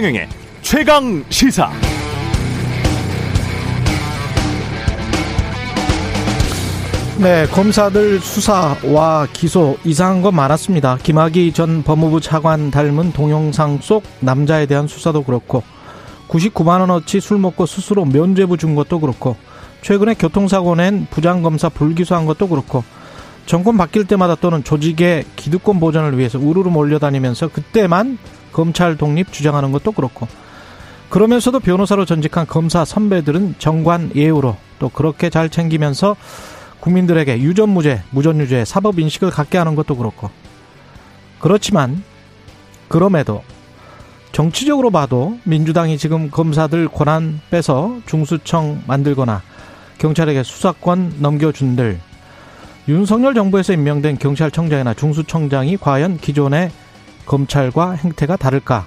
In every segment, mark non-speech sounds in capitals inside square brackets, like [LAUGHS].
최경영의 최강 시사. 네, 검사들 수사와 기소 이상한 거 많았습니다. 김학의 전 법무부 차관 닮은 동영상 속 남자에 대한 수사도 그렇고 99만 원어치 술 먹고 스스로 면죄부 준 것도 그렇고 최근에 교통사고 낸 부장검사 불기소한 것도 그렇고 정권 바뀔 때마다 또는 조직의 기득권 보전을 위해서 우르르 몰려다니면서 그때만 검찰 독립 주장하는 것도 그렇고 그러면서도 변호사로 전직한 검사 선배들은 정관 예우로 또 그렇게 잘 챙기면서 국민들에게 유전무죄, 무전유죄, 사법인식을 갖게 하는 것도 그렇고. 그렇지만, 그럼에도, 정치적으로 봐도 민주당이 지금 검사들 권한 빼서 중수청 만들거나 경찰에게 수사권 넘겨준들, 윤석열 정부에서 임명된 경찰청장이나 중수청장이 과연 기존의 검찰과 행태가 다를까?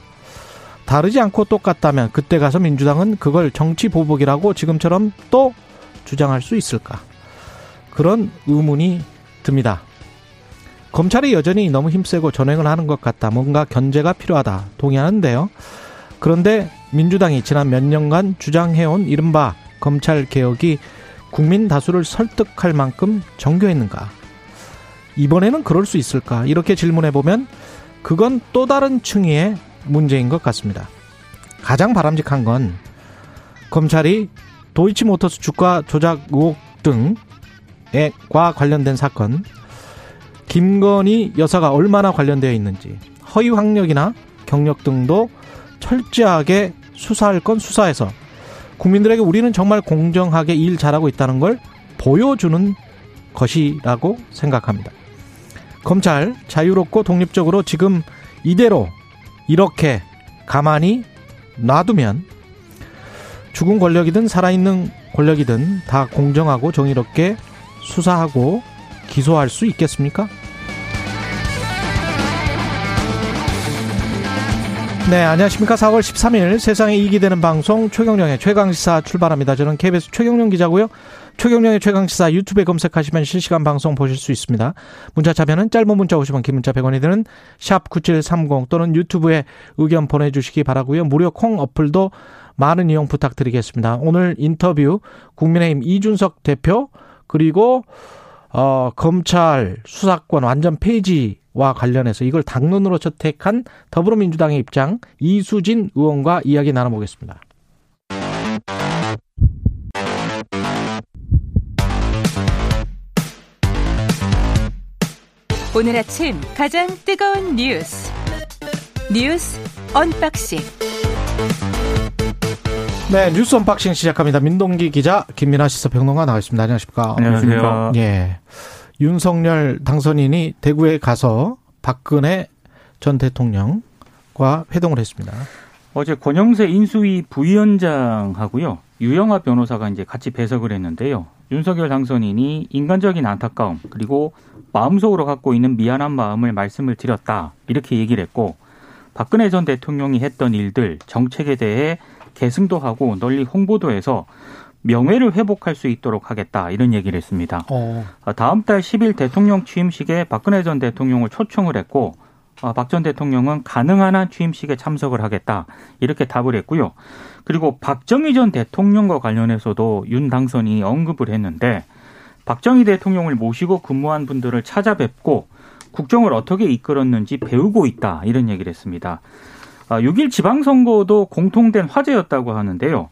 다르지 않고 똑같다면 그때 가서 민주당은 그걸 정치 보복이라고 지금처럼 또 주장할 수 있을까? 그런 의문이 듭니다. 검찰이 여전히 너무 힘세고 전횡을 하는 것 같다. 뭔가 견제가 필요하다. 동의하는데요. 그런데 민주당이 지난 몇 년간 주장해온 이른바 검찰 개혁이 국민 다수를 설득할 만큼 정교했는가? 이번에는 그럴 수 있을까? 이렇게 질문해 보면 그건 또 다른 층위의 문제인 것 같습니다. 가장 바람직한 건 검찰이 도이치모터스 주가 조작 의혹 등과 관련된 사건, 김건희 여사가 얼마나 관련되어 있는지, 허위 학력이나 경력 등도 철저하게 수사할 건 수사해서 국민들에게 우리는 정말 공정하게 일 잘하고 있다는 걸 보여주는 것이라고 생각합니다. 검찰 자유롭고 독립적으로 지금 이대로 이렇게 가만히 놔두면 죽은 권력이든 살아있는 권력이든 다 공정하고 정의롭게 수사하고 기소할 수 있겠습니까? 네, 안녕하십니까. 4월 13일 세상에 이익이 되는 방송 최경령의 최강시사 출발합니다. 저는 KBS 최경령 기자고요. 최경령의 최강시사 유튜브에 검색하시면 실시간 방송 보실 수 있습니다. 문자 참여는 짧은 문자 50원, 긴 문자 100원이 드는 샵 9730 또는 유튜브에 의견 보내주시기 바라고요. 무료 콩 어플도 많은 이용 부탁드리겠습니다. 오늘 인터뷰 국민의힘 이준석 대표 그리고 어, 검찰 수사권 완전 폐지와 관련해서 이걸 당론으로 채택한 더불어민주당의 입장 이수진 의원과 이야기 나눠보겠습니다. 오늘 아침 가장 뜨거운 뉴스 뉴스 unboxing 네, 뉴스 unboxing 시작합니다. 민동기 기자, 김민아 시사평론가 나와있습니다. 안녕하십니까? 안녕하세요. 예. 윤석열 당선인이 대구에 가서 박근혜 전 대통령과 회동을 했습니다. 어제 권영세 인수위 부위원장하고요. 유영하 변호사가 이제 같이 배석을 했는데요. 윤석열 당선인이 인간적인 안타까움 그리고 마음속으로 갖고 있는 미안한 마음을 말씀을 드렸다. 이렇게 얘기를 했고 박근혜 전 대통령이 했던 일들 정책에 대해 계승도 하고 널리 홍보도 해서 명예를 회복할 수 있도록 하겠다 이런 얘기를 했습니다. 어. 다음 달 10일 대통령 취임식에 박근혜 전 대통령을 초청을 했고 아, 박전 대통령은 가능한 한 취임식에 참석을 하겠다 이렇게 답을 했고요. 그리고 박정희 전 대통령과 관련해서도 윤 당선이 언급을 했는데 박정희 대통령을 모시고 근무한 분들을 찾아뵙고 국정을 어떻게 이끌었는지 배우고 있다 이런 얘기를 했습니다. 6일 아, 지방선거도 공통된 화제였다고 하는데요.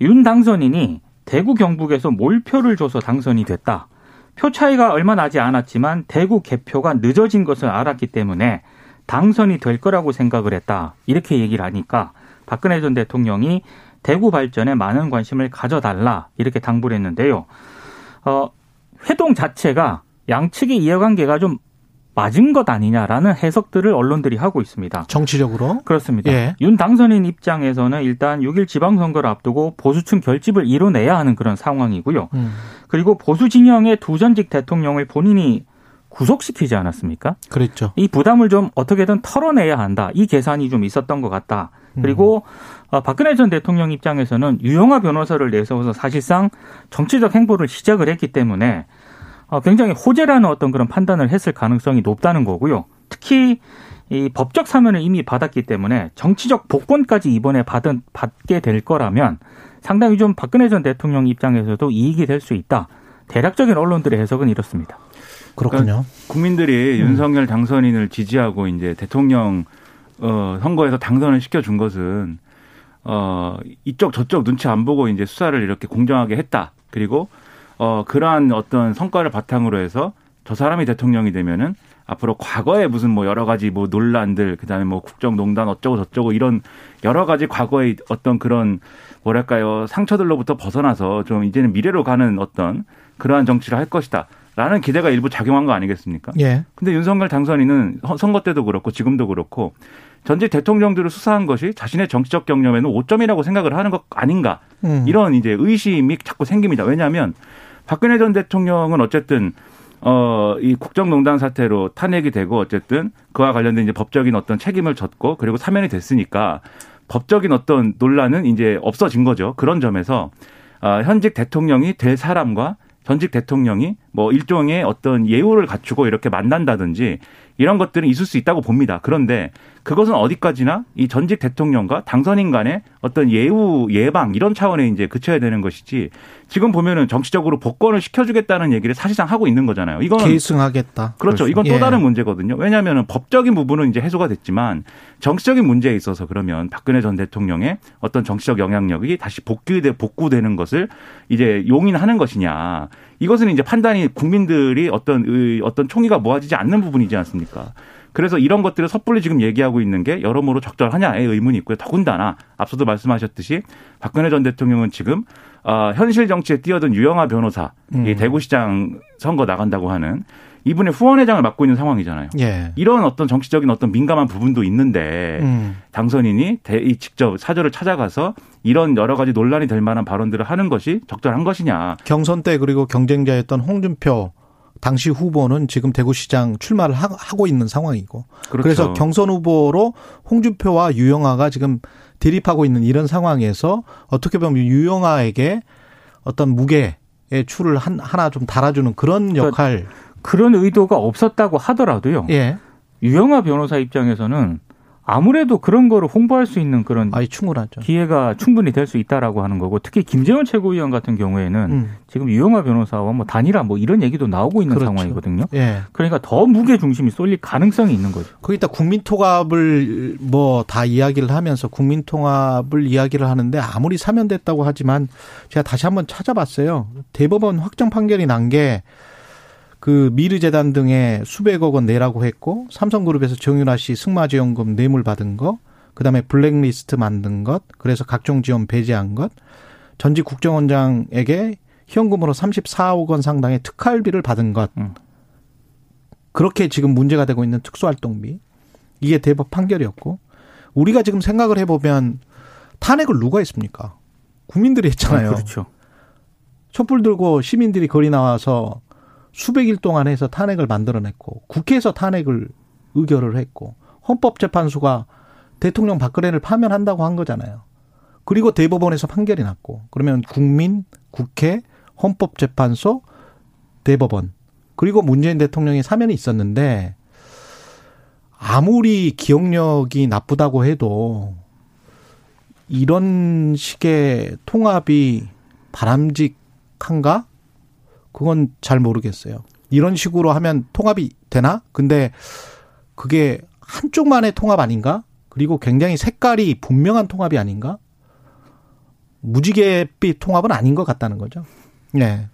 윤 당선인이 대구 경북에서 몰표를 줘서 당선이 됐다. 표 차이가 얼마 나지 않았지만 대구 개표가 늦어진 것을 알았기 때문에 당선이 될 거라고 생각을 했다. 이렇게 얘기를 하니까 박근혜 전 대통령이 대구 발전에 많은 관심을 가져달라 이렇게 당부를 했는데요. 어, 회동 자체가 양측의 이해관계가 좀 맞은 것 아니냐라는 해석들을 언론들이 하고 있습니다. 정치적으로? 그렇습니다. 예. 윤 당선인 입장에서는 일단 6일 지방선거를 앞두고 보수층 결집을 이뤄내야 하는 그런 상황이고요. 음. 그리고 보수 진영의 두 전직 대통령을 본인이 구속시키지 않았습니까? 그랬죠. 이 부담을 좀 어떻게든 털어내야 한다. 이 계산이 좀 있었던 것 같다. 그리고 음. 박근혜 전 대통령 입장에서는 유영아 변호사를 내세워서 사실상 정치적 행보를 시작을 했기 때문에 어, 굉장히 호재라는 어떤 그런 판단을 했을 가능성이 높다는 거고요. 특히 이 법적 사면을 이미 받았기 때문에 정치적 복권까지 이번에 받은 받게 될 거라면 상당히 좀 박근혜 전 대통령 입장에서도 이익이 될 수 있다. 대략적인 언론들의 해석은 이렇습니다. 그렇군요. 그러니까 국민들이 음. 윤석열 당선인을 지지하고 이제 대통령 어 선거에서 당선을 시켜준 것은 어 이쪽 저쪽 눈치 안 보고 이제 수사를 이렇게 공정하게 했다. 그리고 어 그러한 어떤 성과를 바탕으로 해서 저 사람이 대통령이 되면은 앞으로 과거에 무슨 뭐 여러 가지 뭐 논란들 그다음에 뭐 국정농단 어쩌고 저쩌고 이런 여러 가지 과거의 어떤 그런 뭐랄까요 상처들로부터 벗어나서 좀 이제는 미래로 가는 어떤 그러한 정치를 할 것이다. 라는 기대가 일부 작용한 거 아니겠습니까? 예. 근데 윤석열 당선인은 선거 때도 그렇고 지금도 그렇고 전직 대통령들을 수사한 것이 자신의 정치적 경험에는 오점이라고 생각을 하는 것 아닌가. 음. 이런 이제 의심이 자꾸 생깁니다. 왜냐하면 박근혜 전 대통령은 어쨌든 어, 이 국정농단 사태로 탄핵이 되고 어쨌든 그와 관련된 이제 법적인 어떤 책임을 졌고 그리고 사면이 됐으니까 법적인 어떤 논란은 이제 없어진 거죠. 그런 점에서 어, 현직 대통령이 될 사람과 전직 대통령이 뭐 일종의 어떤 예우를 갖추고 이렇게 만난다든지 이런 것들은 있을 수 있다고 봅니다. 그런데 그것은 어디까지나 이 전직 대통령과 당선인 간의 어떤 예우 예방 이런 차원에 이제 그쳐야 되는 것이지 지금 보면은 정치적으로 복권을 시켜주겠다는 얘기를 사실상 하고 있는 거잖아요. 이거는 계승하겠다. 그렇죠. 이건 또 예. 다른 문제거든요. 왜냐하면 법적인 부분은 이제 해소가 됐지만 정치적인 문제에 있어서 그러면 박근혜 전 대통령의 어떤 정치적 영향력이 다시 복귀돼 복구되는 것을 이제 용인하는 것이냐. 이것은 이제 판단이 국민들이 어떤 어떤 총의가 모아지지 않는 부분이지 않습니까? 그래서 이런 것들을 섣불리 지금 얘기하고 있는 게 여러모로 적절하냐의 의문이 있고요. 더군다나 앞서도 말씀하셨듯이 박근혜 전 대통령은 지금 어, 현실 정치에 뛰어든 유영아 변호사, 음. 이 대구시장 선거 나간다고 하는 이분의 후원회장을 맡고 있는 상황이잖아요. 예. 이런 어떤 정치적인 어떤 민감한 부분도 있는데 음. 당선인이 대, 직접 사저를 찾아가서 이런 여러 가지 논란이 될 만한 발언들을 하는 것이 적절한 것이냐. 경선 때 그리고 경쟁자였던 홍준표 당시 후보는 지금 대구시장 출마를 하고 있는 상황이고 그렇죠. 그래서 경선 후보로 홍준표와 유영아가 지금 대립하고 있는 이런 상황에서 어떻게 보면 유영아에게 어떤 무게의 추를 한, 하나 좀 달아주는 그런 그러니까 역할 그러니까 그런 의도가 없었다고 하더라도요. 예. 유영아 변호사 입장에서는 아무래도 그런 거를 홍보할 수 있는 그런 아이, 충분하죠. 기회가 충분히 될 수 있다라고 하는 거고 특히 김재원 최고위원 같은 경우에는 음. 지금 유영아 변호사와 뭐 단일화 뭐 이런 얘기도 나오고 있는 그렇죠. 상황이거든요. 예. 그러니까 더 무게 중심이 쏠릴 가능성이 있는 거죠. 거기다 국민 통합을 뭐 다 이야기를 하면서 국민 통합을 이야기를 하는데 아무리 사면됐다고 하지만 제가 다시 한번 찾아봤어요. 대법원 확정 판결이 난 게 그 미르재단 등에 수백억 원 내라고 했고 삼성그룹에서 정윤아 씨 승마지원금 뇌물 받은 거, 그다음에 블랙리스트 만든 것, 그래서 각종 지원 배제한 것, 전직 국정원장에게 현금으로 34억 원 상당의 특활비를 받은 것. 음. 그렇게 지금 문제가 되고 있는 특수활동비. 이게 대법 판결이었고 우리가 지금 생각을 해보면 탄핵을 누가 했습니까? 국민들이 했잖아요. 아, 그렇죠. 촛불 들고 시민들이 거리 나와서 수백 일 동안 해서 탄핵을 만들어냈고 국회에서 탄핵을 의결을 했고 헌법재판소가 대통령 박근혜를 파면한다고 한 거잖아요. 그리고 대법원에서 판결이 났고 그러면 국민, 국회, 헌법재판소, 대법원 그리고 문재인 대통령의 사면이 있었는데 아무리 기억력이 나쁘다고 해도 이런 식의 통합이 바람직한가? 그건 잘 모르겠어요. 이런 식으로 하면 통합이 되나? 근데 그게 한쪽만의 통합 아닌가? 그리고 굉장히 색깔이 분명한 통합이 아닌가? 무지개빛 통합은 아닌 것 같다는 거죠. 네.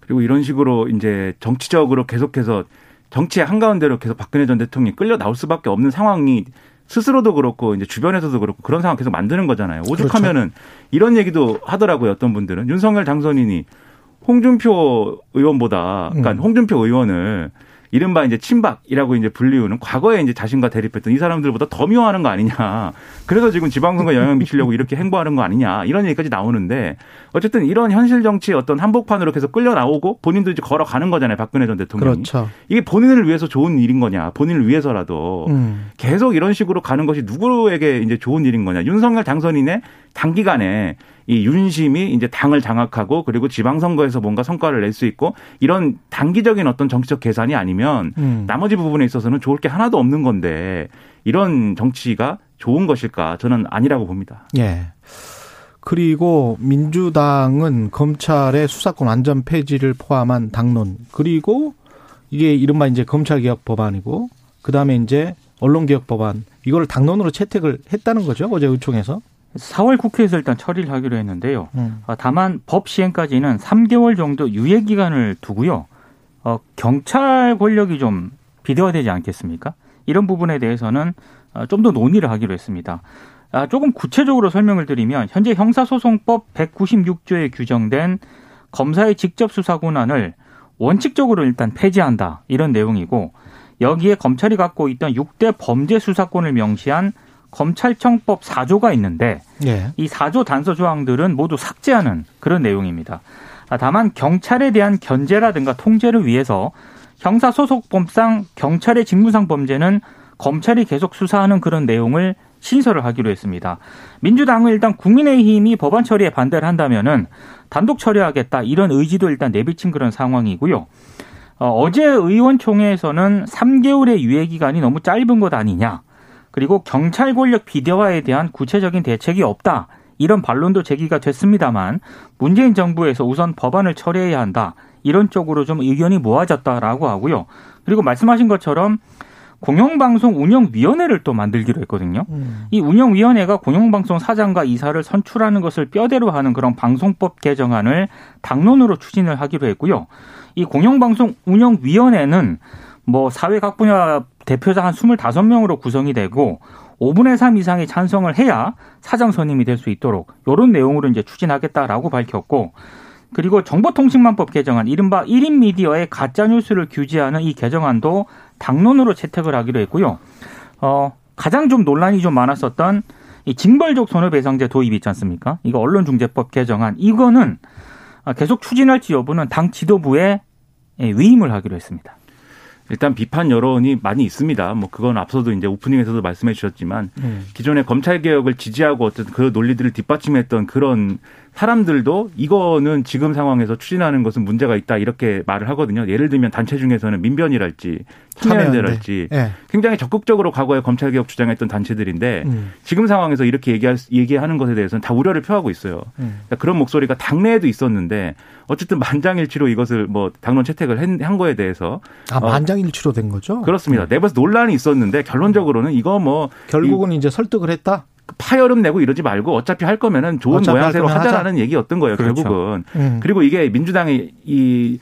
그리고 이런 식으로 이제 정치적으로 계속해서 정치의 한가운데로 계속 박근혜 전 대통령이 끌려 나올 수밖에 없는 상황이 스스로도 그렇고 이제 주변에서도 그렇고 그런 상황 계속 만드는 거잖아요. 오죽하면은 그렇죠. 이런 얘기도 하더라고요. 어떤 분들은 윤석열 당선인이 홍준표 의원보다 그러니까 음. 홍준표 의원을 이른바 이제 친박이라고 이제 불리우는 과거에 이제 자신과 대립했던 이 사람들보다 더 미워하는 거 아니냐. 그래서 지금 지방선거 영향 미치려고 이렇게 행보하는 거 아니냐. 이런 얘기까지 나오는데 어쨌든 이런 현실 정치 어떤 한복판으로 계속 끌려 나오고 본인도 이제 걸어가는 거잖아요. 박근혜 전 대통령이. 그렇죠. 이게 본인을 위해서 좋은 일인 거냐. 본인을 위해서라도 음. 계속 이런 식으로 가는 것이 누구에게 이제 좋은 일인 거냐. 윤석열 당선인의 단기간에 이 윤심이 이제 당을 장악하고 그리고 지방선거에서 뭔가 성과를 낼 수 있고 이런 단기적인 어떤 정치적 계산이 아니면 음. 나머지 부분에 있어서는 좋을 게 하나도 없는 건데 이런 정치가 좋은 것일까 저는 아니라고 봅니다. 예. 그리고 민주당은 검찰의 수사권 완전 폐지를 포함한 당론 그리고 이게 이른바 이제 검찰 개혁 법안이고 그다음에 이제 언론 개혁 법안 이걸 당론으로 채택을 했다는 거죠 어제 의총에서 4월 국회에서 일단 처리를 하기로 했는데요. 음. 아, 다만 법 시행까지는 3개월 정도 유예 기간을 두고요. 어, 경찰 권력이 좀 비대화되지 않겠습니까? 이런 부분에 대해서는 어, 좀더 논의를 하기로 했습니다. 아, 조금 구체적으로 설명을 드리면 현재 형사소송법 196조에 규정된 검사의 직접 수사 권한을 원칙적으로 일단 폐지한다 이런 내용이고 여기에 검찰이 갖고 있던 6대 범죄 수사권을 명시한 검찰청법 4조가 있는데 예. 이 4조 단서 조항들은 모두 삭제하는 그런 내용입니다. 아, 다만 경찰에 대한 견제라든가 통제를 위해서 형사소속법상 경찰의 직무상 범죄는 검찰이 계속 수사하는 그런 내용을 신설을 하기로 했습니다. 민주당은 일단 국민의힘이 법안 처리에 반대를 한다면은 단독 처리하겠다 이런 의지도 일단 내비친 그런 상황이고요. 어, 제 의원총회에서는 3개월의 유예 기간이 너무 짧은 것 아니냐. 그리고 경찰 권력 비대화에 대한 구체적인 대책이 없다. 이런 반론도 제기가 됐습니다만 문재인 정부에서 우선 법안을 처리해야 한다. 이런 쪽으로 좀 의견이 모아졌다라고 하고요. 그리고 말씀하신 것처럼 공영방송 운영위원회를 또 만들기로 했거든요. 음. 이 운영위원회가 공영방송 사장과 이사를 선출하는 것을 뼈대로 하는 그런 방송법 개정안을 당론으로 추진을 하기로 했고요. 이 공영방송 운영위원회는 뭐 사회 각 분야 대표자 한 25명으로 구성이 되고 5분의 3 이상이 찬성을 해야 사장 선임이 될 수 있도록 이런 내용으로 이제 추진하겠다라고 밝혔고 그리고 정보통신망법 개정안 이른바 1인 미디어의 가짜 뉴스를 규제하는 이 개정안도 당론으로 채택을 하기로 했고요. 어, 가장 좀 논란이 좀 많았었던 이 징벌적 손해배상제 도입 있지 않습니까? 이거 언론중재법 개정안 이거는 계속 추진할지 여부는 당 지도부에 위임을 하기로 했습니다. 일단 비판 여론이 많이 있습니다. 뭐 그건 앞서도 이제 오프닝에서도 말씀해 주셨지만 음. 기존의 검찰 개혁을 지지하고 어떤 그 논리들을 뒷받침했던 그런 사람들도 이거는 지금 상황에서 추진하는 것은 문제가 있다 이렇게 말을 하거든요. 예를 들면 단체 중에서는 민변이랄지 참여연대랄지 네. 굉장히 적극적으로 과거에 검찰 개혁 주장했던 단체들인데 음. 지금 상황에서 이렇게 얘기할, 얘기하는 것에 대해서는 다 우려를 표하고 있어요. 음. 그러니까 그런 목소리가 당내에도 있었는데 어쨌든 만장일치로 이것을 뭐 당론 채택을 한 거에 대해서 아 어, 만장일치로 된 거죠? 그렇습니다. 네. 내부에서 논란이 있었는데 결론적으로는 이거 뭐 결국은 이, 이제 설득을 했다. 파열음 내고 이러지 말고 어차피 할 거면은 좋은 모양새로 하자라는 하자. 얘기였던 거예요 그렇죠. 결국은 음. 그리고 이게 민주당이 이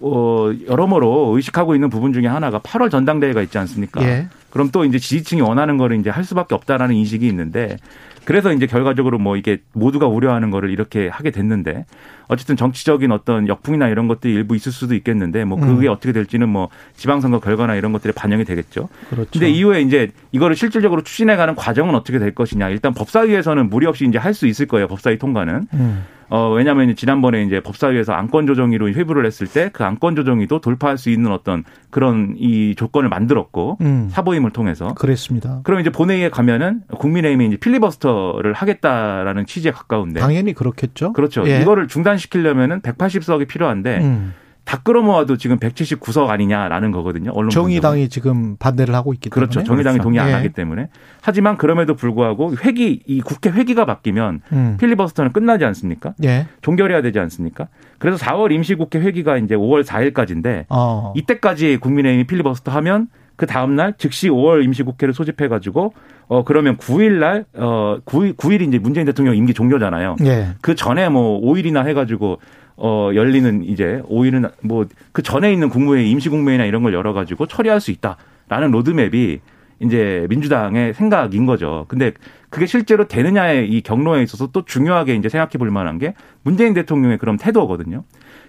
어, 여러모로 의식하고 있는 부분 중에 하나가 8월 전당대회가 있지 않습니까? 예. 그럼 또 이제 지지층이 원하는 거를 이제 할 수밖에 없다라는 인식이 있는데 그래서 이제 결과적으로 뭐 이게 모두가 우려하는 거를 이렇게 하게 됐는데 어쨌든 정치적인 어떤 역풍이나 이런 것들이 일부 있을 수도 있겠는데 뭐 그게 음. 어떻게 될지는 뭐 지방선거 결과나 이런 것들에 반영이 되겠죠. 그렇죠. 근데 이후에 이제 이거를 실질적으로 추진해 가는 과정은 어떻게 될 것이냐. 일단 법사위에서는 무리 없이 이제 할 수 있을 거예요. 법사위 통과는. 음. 어, 왜냐하면 지난번에 이제 법사위에서 안건 조정위로 회부를 했을 때 그 안건 조정위도 돌파할 수 있는 어떤 그런 이 조건을 만들었고 음. 사보임을 통해서 그랬습니다. 그럼 이제 본회의에 가면은 국민의힘이 이제 필리버스터를 하겠다라는 취지에 가까운데 당연히 그렇겠죠. 그렇죠. 예. 이거를 중단 시키려면은 180석이 필요한데 음. 다 끌어모아도 지금 179석 아니냐라는 거거든요. 언론 정의당이 지금 반대를 하고 있기 그렇죠. 때문에. 그렇죠. 정의당이 그렇죠. 동의 안 예. 하기 때문에. 하지만 그럼에도 불구하고 회기 이 국회 회기가 바뀌면 음. 필리버스터는 끝나지 않습니까? 예. 종결해야 되지 않습니까? 그래서 4월 임시국회 회기가 이제 5월 4일까지인데 어. 이때까지 국민의힘이 필리버스터 하면 그 다음 날 즉시 5월 임시국회를 소집해 가지고 어 그러면 9일 날 어 9일 9일이 이제 문재인 대통령 임기 종료잖아요. 예. 그 전에 뭐 5일이나 해 가지고 어, 열리는 이제 오일은 뭐 그 전에 있는 국무회의 임시국무회의나 이런 걸 열어가지고 처리할 수 있다라는 로드맵이 이제 민주당의 생각인 거죠. 근데 그게 실제로 되느냐의 이 경로에 있어서 또 중요하게 이제 생각해 볼 만한 게 문재인 대통령의 그런 태도거든요.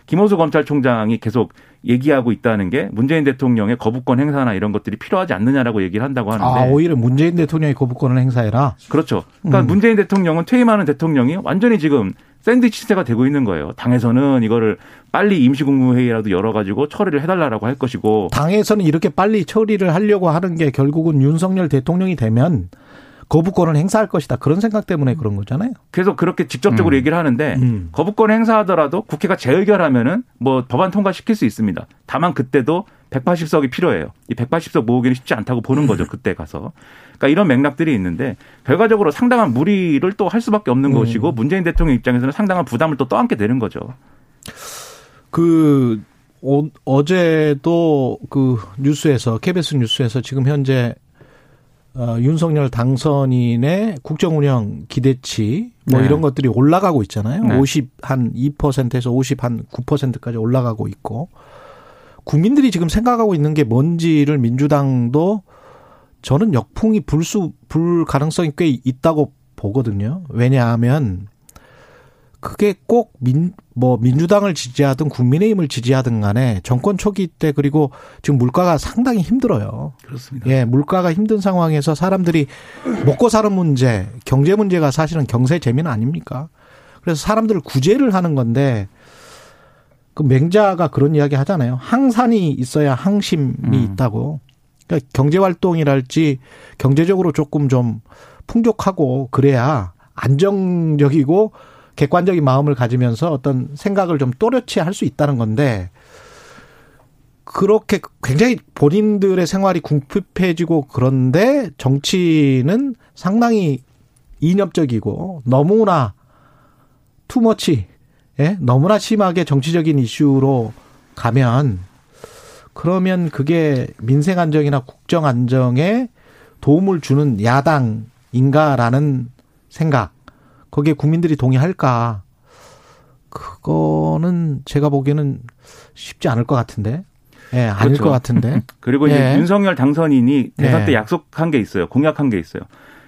김호수 검찰총장이 계속 얘기하고 있다는 게 문재인 대통령의 거부권 행사나 이런 것들이 필요하지 않느냐라고 얘기를 한다고 하는데. 아, 오히려 문재인 대통령의 거부권을 행사해라? 그렇죠. 그러니까 음. 문재인 대통령은 퇴임하는 대통령이 완전히 지금 샌드위치 시대가 되고 있는 거예요. 당에서는 이거를 빨리 임시국무회의라도 열어가지고 처리를 해달라고 할 것이고. 당에서는 이렇게 빨리 처리를 하려고 하는 게 결국은 윤석열 대통령이 되면 거부권을 행사할 것이다. 그런 생각 때문에 그런 거잖아요. 계속 그렇게 직접적으로 음. 얘기를 하는데 음. 거부권 행사하더라도 국회가 재의결하면은 뭐 법안 통과시킬 수 있습니다. 다만 그때도 180석이 필요해요. 이 180석 모으기는 쉽지 않다고 보는 거죠. 그때 가서. 그러니까 이런 맥락들이 있는데 결과적으로 상당한 무리를 또 할 수밖에 없는 음. 것이고 문재인 대통령 입장에서는 상당한 부담을 또 떠안게 되는 거죠. 그 어, 어제도 그 뉴스에서 KBS 뉴스에서 지금 현재 어, 윤석열 당선인의 국정 운영 기대치 뭐 네. 이런 것들이 올라가고 있잖아요. 네. 50한 2%에서 50한 9%까지 올라가고 있고 국민들이 지금 생각하고 있는 게 뭔지를 민주당도 저는 역풍이 불수 불 가능성이 꽤 있다고 보거든요. 왜냐하면 그게 꼭 민, 뭐, 민주당을 지지하든 국민의힘을 지지하든 간에 정권 초기 때 그리고 지금 물가가 상당히 힘들어요. 그렇습니다. 예, 물가가 힘든 상황에서 사람들이 먹고 사는 문제, 경제 문제가 사실은 경제 재민 아닙니까? 그래서 사람들을 구제를 하는 건데 그 맹자가 그런 이야기 하잖아요. 항산이 있어야 항심이 음. 있다고. 그러니까 경제 활동이랄지 경제적으로 조금 좀 풍족하고 그래야 안정적이고 객관적인 마음을 가지면서 어떤 생각을 좀 또렷이 할 수 있다는 건데 그렇게 굉장히 본인들의 생활이 궁핍해지고 그런데 정치는 상당히 이념적이고 너무나 투머치 예? 너무나 심하게 정치적인 이슈로 가면 그러면 그게 민생 안정이나 국정 안정에 도움을 주는 야당인가라는 생각. 거기에 국민들이 동의할까? 그거는 제가 보기에는 쉽지 않을 것 같은데. 예, 아닐 그렇죠. 것 같은데. [LAUGHS] 그리고 이제 예. 윤석열 당선인이 대선 예. 때 약속한 게 있어요. 공약한 게 있어요.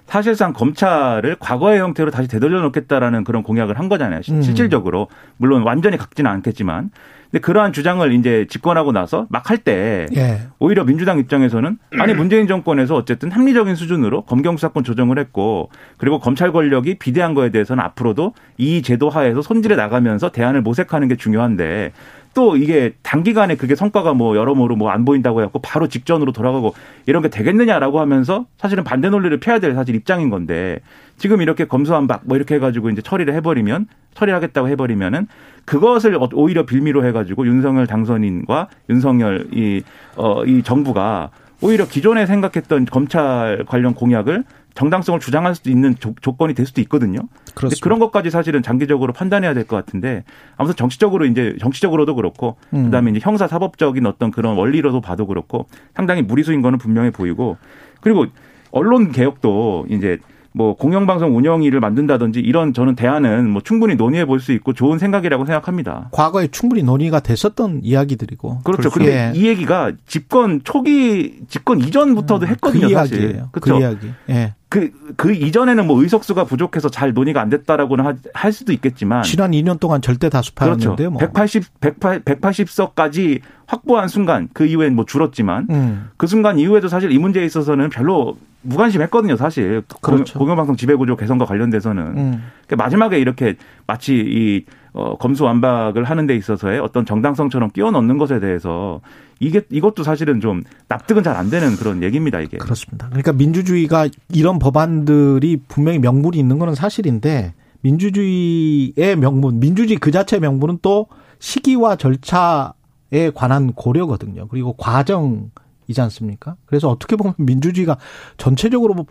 사실상 검찰을 과거의 형태로 다시 되돌려 놓겠다라는 그런 공약을 한 거잖아요. 시- 음. 실질적으로 물론 완전히 갖지는 않겠지만, 근데 그러한 주장을 이제 집권하고 나서 막 할때 예. 오히려 민주당 입장에서는 아니 문재인 정권에서 어쨌든 합리적인 수준으로 검경 수사권 조정을 했고 그리고 검찰 권력이 비대한 거에 대해서는 앞으로도 이 제도 하에서 손질해 나가면서 대안을 모색하는 게 중요한데 또 이게 단기간에 그게 성과가 뭐 여러모로 뭐 안 보인다고 해갖고 바로 직전으로 돌아가고 이런 게 되겠느냐라고 하면서 사실은 반대 논리를 펴야 될 사실 입장인 건데 지금 이렇게 검수한박 뭐 이렇게 해가지고 이제 처리를 해버리면 처리하겠다고 해버리면은 그것을 어- 오히려 빌미로 해가지고 윤석열 당선인과 윤석열 이, 어, 이 정부가 오히려 기존에 생각했던 검찰 관련 공약을 정당성을 주장할 수 있는 조, 조건이 될 수도 있거든요. 그렇습니다. 그런 것까지 사실은 장기적으로 판단해야 될 것 같은데 아무튼 정치적으로 이제 정치적으로도 그렇고 음. 그다음에 이제 형사 사법적인 어떤 그런 원리로도 봐도 그렇고 상당히 무리수인 거는 분명해 보이고 그리고 언론 개혁도 이제 뭐 공영방송 운영위를 만든다든지 이런 저는 대안은 뭐 충분히 논의해 볼 수 있고 좋은 생각이라고 생각합니다. 과거에 충분히 논의가 됐었던 이야기들이고. 그렇죠. 근데 예. 이 얘기가 집권 초기 집권 이전부터도 했거든요, 그 사실. 이야기예요. 그 그렇죠. 이야기. 예. 그, 그 이전에는 뭐 의석수가 부족해서 잘 논의가 안 됐다라고는 하- 할 수도 있겠지만. 지난 2년 동안 절대 그렇죠. 다수파였는데요. 뭐. 180, 180, 180석까지 확보한 순간 그 이후엔 뭐 줄었지만 음. 그 순간 이후에도 사실 이 문제에 있어서는 별로 무관심했거든요, 사실. 그렇죠. 공영방송 지배구조 개선과 관련돼서는. 음. 그러니까 마지막에 이렇게 마치 이 어, 검수완박을 하는 데 있어서의 어떤 정당성처럼 끼워 넣는 것에 대해서 이게 이것도 사실은 좀 납득은 잘 안 되는 그런 얘기입니다, 이게. 그렇습니다. 그러니까 민주주의가 이런 법안들이 분명히 명분이 있는 거는 사실인데 민주주의의 명분, 민주주의 그 자체의 명분은 또 시기와 절차에 관한 고려거든요. 그리고 과정이지 않습니까? 그래서 어떻게 보면 민주주의가 전체적으로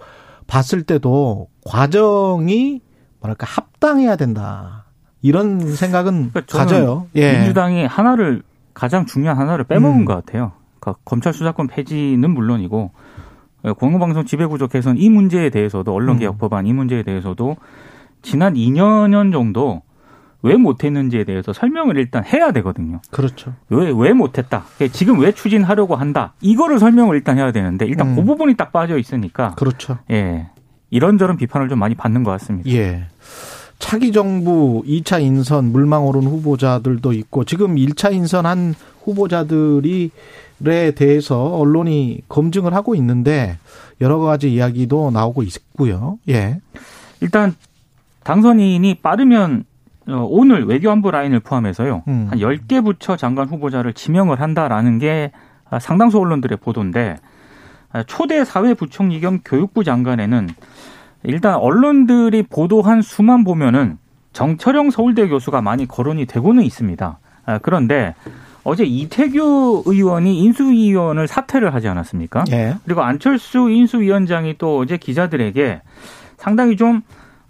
봤을 때도 과정이 뭐랄까 합당해야 된다. 이런 생각은 그러니까 가져요. 예. 민주당이 하나를 가장 중요한 하나를 빼먹은 음. 것 같아요. 그러니까 검찰 수사권 폐지는 물론이고 어, 공영방송 지배구조 개선 이 문제에 대해서도 음. 언론개혁 법안 이 문제에 대해서도 지난 2년 정도 왜 못했는지에 대해서 설명을 일단 해야 되거든요. 그렇죠. 왜, 왜 못했다. 지금 왜 추진하려고 한다. 이거를 설명을 일단 해야 되는데 일단 음. 그 부분이 딱 빠져 있으니까 그렇죠. 예. 이런저런 비판을 좀 많이 받는 것 같습니다. 예. 차기 정부 2차 인선 물망 오른 후보자들도 있고 지금 1차 인선한 후보자들이에 대해서 언론이 검증을 하고 있는데 여러 가지 이야기도 나오고 있고요. 예. 일단 당선인이 빠르면 어, 오늘 외교안보 라인을 포함해서요. 음. 한 10개 부처 장관 후보자를 지명을 한다라는 게 아, 상당수 언론들의 보도인데 아, 초대 사회부총리 겸 교육부 장관에는 일단 언론들이 보도한 수만 보면은 정철영 서울대 교수가 많이 거론이 되고는 있습니다. 아, 그런데 어제 이태규 의원이 인수위원을 사퇴를 하지 않았습니까? 예. 그리고 안철수 인수위원장이 또 어제 기자들에게 상당히 좀,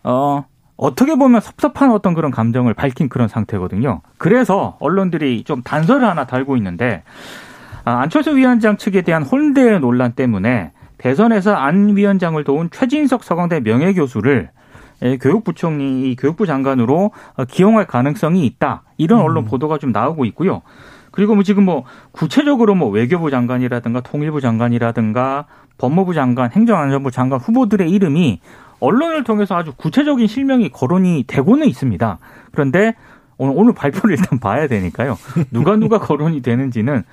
어, 어떻게 보면 섭섭한 어떤 그런 감정을 밝힌 그런 상태거든요. 그래서 언론들이 좀 단서를 하나 달고 있는데, 아, 안철수 위원장 측에 대한 혼대 논란 때문에 대선에서 안 위원장을 도운 최진석 서강대 명예교수를 예, 교육부총리, 교육부 장관으로 어, 기용할 가능성이 있다. 이런 언론 음. 보도가 좀 나오고 있고요. 그리고 뭐 지금 뭐 구체적으로 뭐 외교부 장관이라든가 통일부 장관이라든가 법무부 장관, 행정안전부 장관 후보들의 이름이 언론을 통해서 아주 구체적인 실명이 거론이 되고는 있습니다. 그런데 오늘, 오늘 발표를 일단 봐야 되니까요. 누가 누가 거론이 되는지는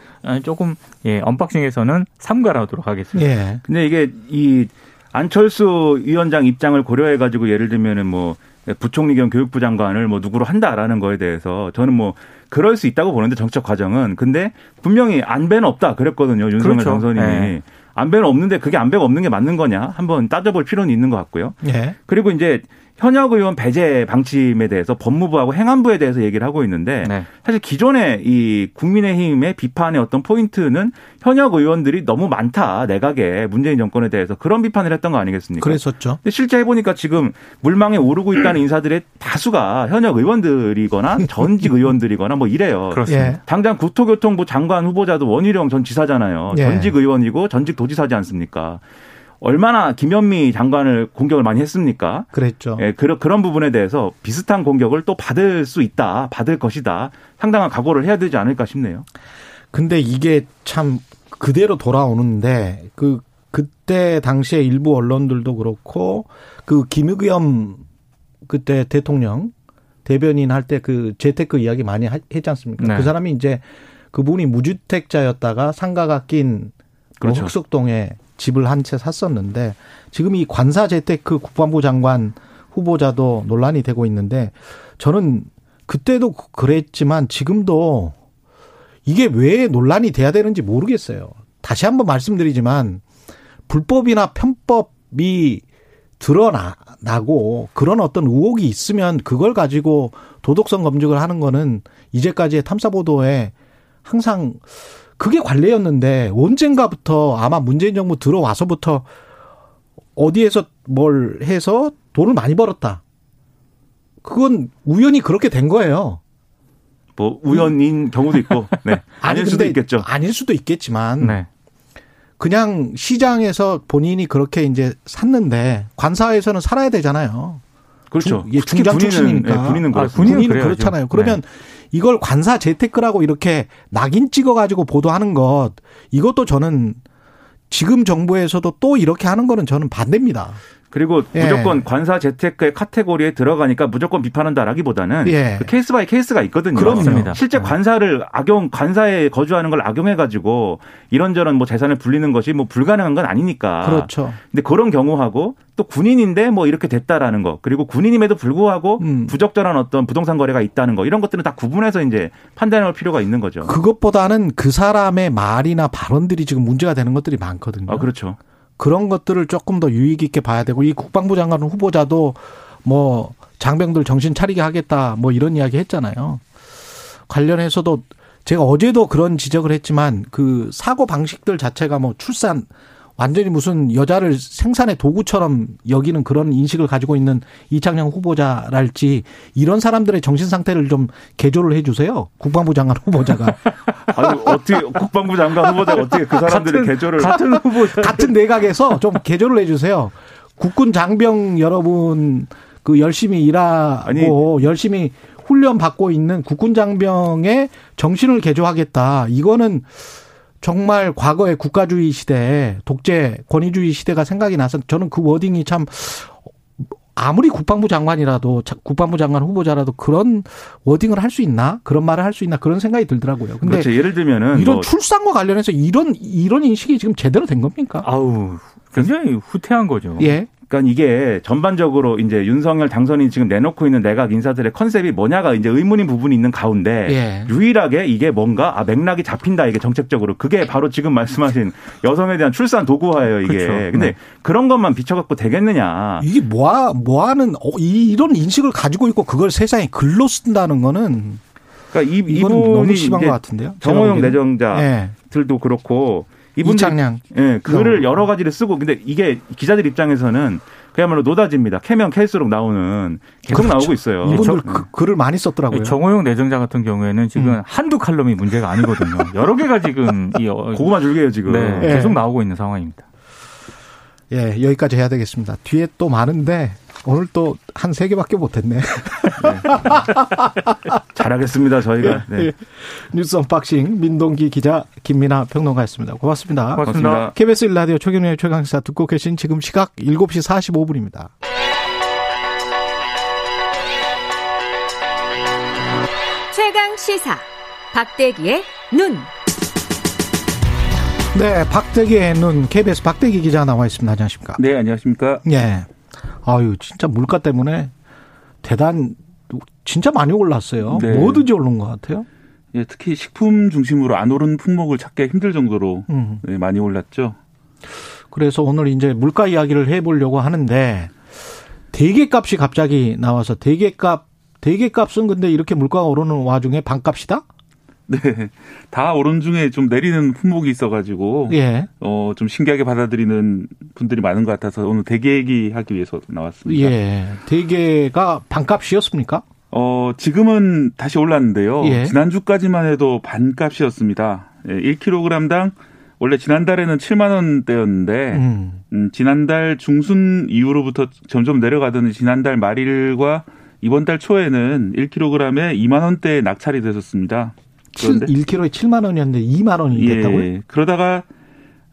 조금 예, 언박싱에서는 삼가하도록 하겠습니다. 예. 근데 이게 이 안철수 위원장 입장을 고려해 가지고 예를 들면은 뭐 부총리 겸 교육부 장관을 뭐 누구로 한다라는 거에 대해서 저는 뭐 그럴 수 있다고 보는데 정책 과정은 근데 분명히 안배는 없다 그랬거든요 윤석열 그렇죠. 당선인이 네. 안배는 없는데 그게 안배가 없는 게 맞는 거냐 한번 따져볼 필요는 있는 것 같고요. 예. 그리고 이제 현역 의원 배제 방침에 대해서 법무부하고 행안부에 대해서 얘기를 하고 있는데 네. 사실 기존의 이 국민의힘의 비판의 어떤 포인트는 현역 의원들이 너무 많다 내각에 문재인 정권에 대해서 그런 비판을 했던 거 아니겠습니까? 그랬었죠. 근데 실제 해보니까 지금 물망에 오르고 있다는 [CLEARS THROAT] 인사들의 다수가 현역 의원들이거나 전직 의원들이거나 뭐 이래요. 그렇습니다. 예. 당장 국토교통부 장관 후보자도 원희룡 전 지사잖아요. 예. 전직 의원이고 전직 도지사지 않습니까? 얼마나 김현미 장관을 공격을 많이 했습니까? 그랬죠. 예, 그런 그런 부분에 대해서 비슷한 공격을 또 받을 수 있다, 받을 것이다. 상당한 각오를 해야 되지 않을까 싶네요. 근데 이게 참 그대로 돌아오는데 그 그때 당시에 일부 언론들도 그렇고 그 김의겸 그때 대통령 대변인 할 때 그 재테크 이야기 많이 하- 했지 않습니까? 네. 그 사람이 이제 그분이 무주택자였다가 상가가 낀 그렇죠. 뭐 흑석동에 집을 한 채 샀었는데 지금 이 관사 재테크 국방부 장관 후보자도 논란이 되고 있는데 저는 그때도 그랬지만 지금도 이게 왜 논란이 돼야 되는지 모르겠어요. 다시 한번 말씀드리지만 불법이나 편법이 드러나고 그런 어떤 의혹이 있으면 그걸 가지고 도덕성 검증을 하는 거는 이제까지의 탐사 보도에 항상 그게 관례였는데 언젠가부터 아마 문재인 정부 들어와서부터 어디에서 뭘 해서 돈을 많이 벌었다. 그건 우연히 그렇게 된 거예요. 뭐 우연인 경우도 있고, [LAUGHS] 네. 아닐 수도 있겠죠. 아닐 수도 있겠지만 네. 그냥 시장에서 본인이 그렇게 이제 샀는데 관사에서는 살아야 되잖아요. 그렇죠. 중- 예, 특히 중장 군인은, 출신이니까. 예, 군인은 아, 그렇습니다. 군인은. 그렇잖아요. 그러면 이걸 관사 재테크라고 이렇게 낙인 찍어가지고 보도하는 것 이것도 저는 지금 정부에서도 또 이렇게 하는 거는 저는 반대입니다. 그리고 예. 무조건 관사 재테크의 카테고리에 들어가니까 무조건 비판한다라기보다는 예. 그 case by case가 있거든요. 실제 네. 관사를 악용 관사에 거주하는 걸 악용해 가지고 이런저런 뭐 재산을 불리는 것이 뭐 불가능한 건 아니니까. 그렇죠. 근데 그런 경우하고 또 군인인데 뭐 이렇게 됐다라는 거 그리고 군인임에도 불구하고 음. 부적절한 어떤 부동산 거래가 있다는 거 이런 것들은 다 구분해서 이제 판단할 필요가 있는 거죠. 그것보다는 그 사람의 말이나 발언들이 지금 문제가 되는 것들이 많거든요. 아 그렇죠. 그런 것들을 조금 더 유익 있게 봐야 되고 이 국방부 장관 후보자도 뭐 장병들 정신 차리게 하겠다 뭐 이런 이야기 했잖아요. 관련해서도 제가 어제도 그런 지적을 했지만 그 사고 방식들 자체가 뭐 출산 완전히 무슨 여자를 생산의 도구처럼 여기는 그런 인식을 가지고 있는 이창영 후보자랄지 이런 사람들의 정신 상태를 좀 개조를 해 주세요. 국방부 장관 후보자가 [LAUGHS] 아니 어떻게 국방부 장관 후보자가 어떻게 그 사람들의 개조를 같은 후보자 같은 내각에서 좀 개조를 해주세요. 국군 장병 여러분 그 열심히 일하고 아니. 열심히 훈련 받고 있는 국군 장병의 정신을 개조하겠다. 이거는 정말 과거의 국가주의 시대, 독재 권위주의 시대가 생각이 나서 저는 그 워딩이 참 아무리 국방부 장관이라도 자- 국방부 장관 후보자라도 그런 워딩을 할 수 있나 그런 말을 할 수 있나 그런 생각이 들더라고요. 근데 그렇죠. 예를 들면은 이런 뭐 출산과 관련해서 이런 이런 인식이 지금 제대로 된 겁니까? 아우 굉장히 후퇴한 거죠. 예. 그러니까 이게 전반적으로 이제 윤석열 당선인이 지금 내놓고 있는 내각 인사들의 컨셉이 뭐냐가 이제 의문인 부분이 있는 가운데 예. 유일하게 이게 뭔가 아 맥락이 잡힌다 이게 정책적으로 그게 바로 지금 말씀하신 여성에 대한 출산 도구화예요 이게. 그렇죠. 근데 네. 그런 것만 비춰갖고 되겠느냐? 이게 뭐하 뭐하는 어, 이런 인식을 가지고 있고 그걸 세상에 글로 쓴다는 거는. 그러니까 이 이분이 너무 심한 것 같은데요. 정호영 내정자들도 예. 그렇고 이분 이창량. 예, 글을 여러 가지를 쓰고 근데 이게 기자들 입장에서는 그야말로 노다지입니다. 캐면 캘수록 나오는 계속 그렇죠. 나오고 있어요. 이분들 그, 글을 많이 썼더라고요. 정호영 내정자 같은 경우에는 지금 음. 한두 칼럼이 문제가 아니거든요. [LAUGHS] 여러 개가 지금 이 어, 고구마 줄기예요 지금. 네, 계속 예. 나오고 있는 상황입니다. 예, 여기까지 해야 되겠습니다. 뒤에 또 많은데 오늘 또 한 세 개밖에 못했네. 네. 잘하겠습니다, 저희가. 네. 예. 뉴스 언박싱 민동기 기자 김민아 평론가였습니다. 고맙습니다. 고맙습니다. 고맙습니다. KBS 1라디오 최경영의 최강시사 듣고 계신 지금 시각 7시 45분입니다. 최강 시사 박대기의 눈. 네, 박대기의 눈 KBS 박대기 기자 나와 있습니다. 안녕하십니까? 네, 안녕하십니까? 예. 아유, 진짜 물가 때문에 대단 진짜 많이 올랐어요. 네. 뭐든지 오른 것 같아요. 예, 특히 식품 중심으로 안 오른 품목을 찾기 힘들 정도로 음. 네, 많이 올랐죠. 그래서 오늘 이제 물가 이야기를 해보려고 하는데 대게값이 갑자기 나와서 대게값 대게값은 근데 이렇게 물가가 오르는 와중에 반값이다? 네. 다 오른 중에 좀 내리는 품목이 있어가지고. 예. 어, 좀 신기하게 받아들이는 분들이 많은 것 같아서 오늘 대게 얘기하기 위해서 나왔습니다. 예. 대게가 반값이었습니까? 어, 지금은 다시 올랐는데요. 예. 지난주까지만 해도 반값이었습니다. 예, 1kg당 원래 지난달에는 7만 원대였는데 음. 음, 지난달 중순 이후로부터 점점 내려가더니 지난달 말일과 이번 달 초에는 1kg에 2만 원대에 낙찰이 됐었습니다. 7, 1kg에 7만 원이었는데 2만 원이 예, 됐다고요? 그러다가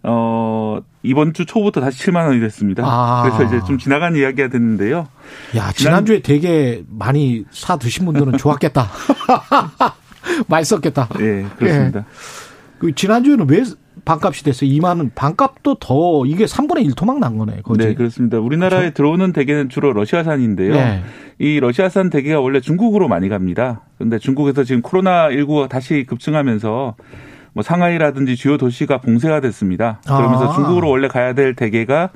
어 이번 주 초부터 다시 7만 원이 됐습니다. 아. 그래서 이제 좀 지나간 이야기가 됐는데요. 야 지난주에 되게 많이 사 드신 분들은 [LAUGHS] 좋았겠다. [LAUGHS] 맛있었겠다. 예, 그렇습니다. 예. 그 지난주에는 왜 반값이 됐어요? 2만 원 반값도 더 이게 3분의 1 토막 난 거네. 거지? 네, 그렇습니다. 우리나라에 그렇죠? 들어오는 대게는 주로 러시아산인데요. 네. 이 러시아산 대게가 원래 중국으로 많이 갑니다. 그런데 중국에서 지금 코로나 19가 다시 급증하면서 뭐 상하이라든지 주요 도시가 봉쇄가 됐습니다. 그러면서 아. 중국으로 원래 가야 될 대게가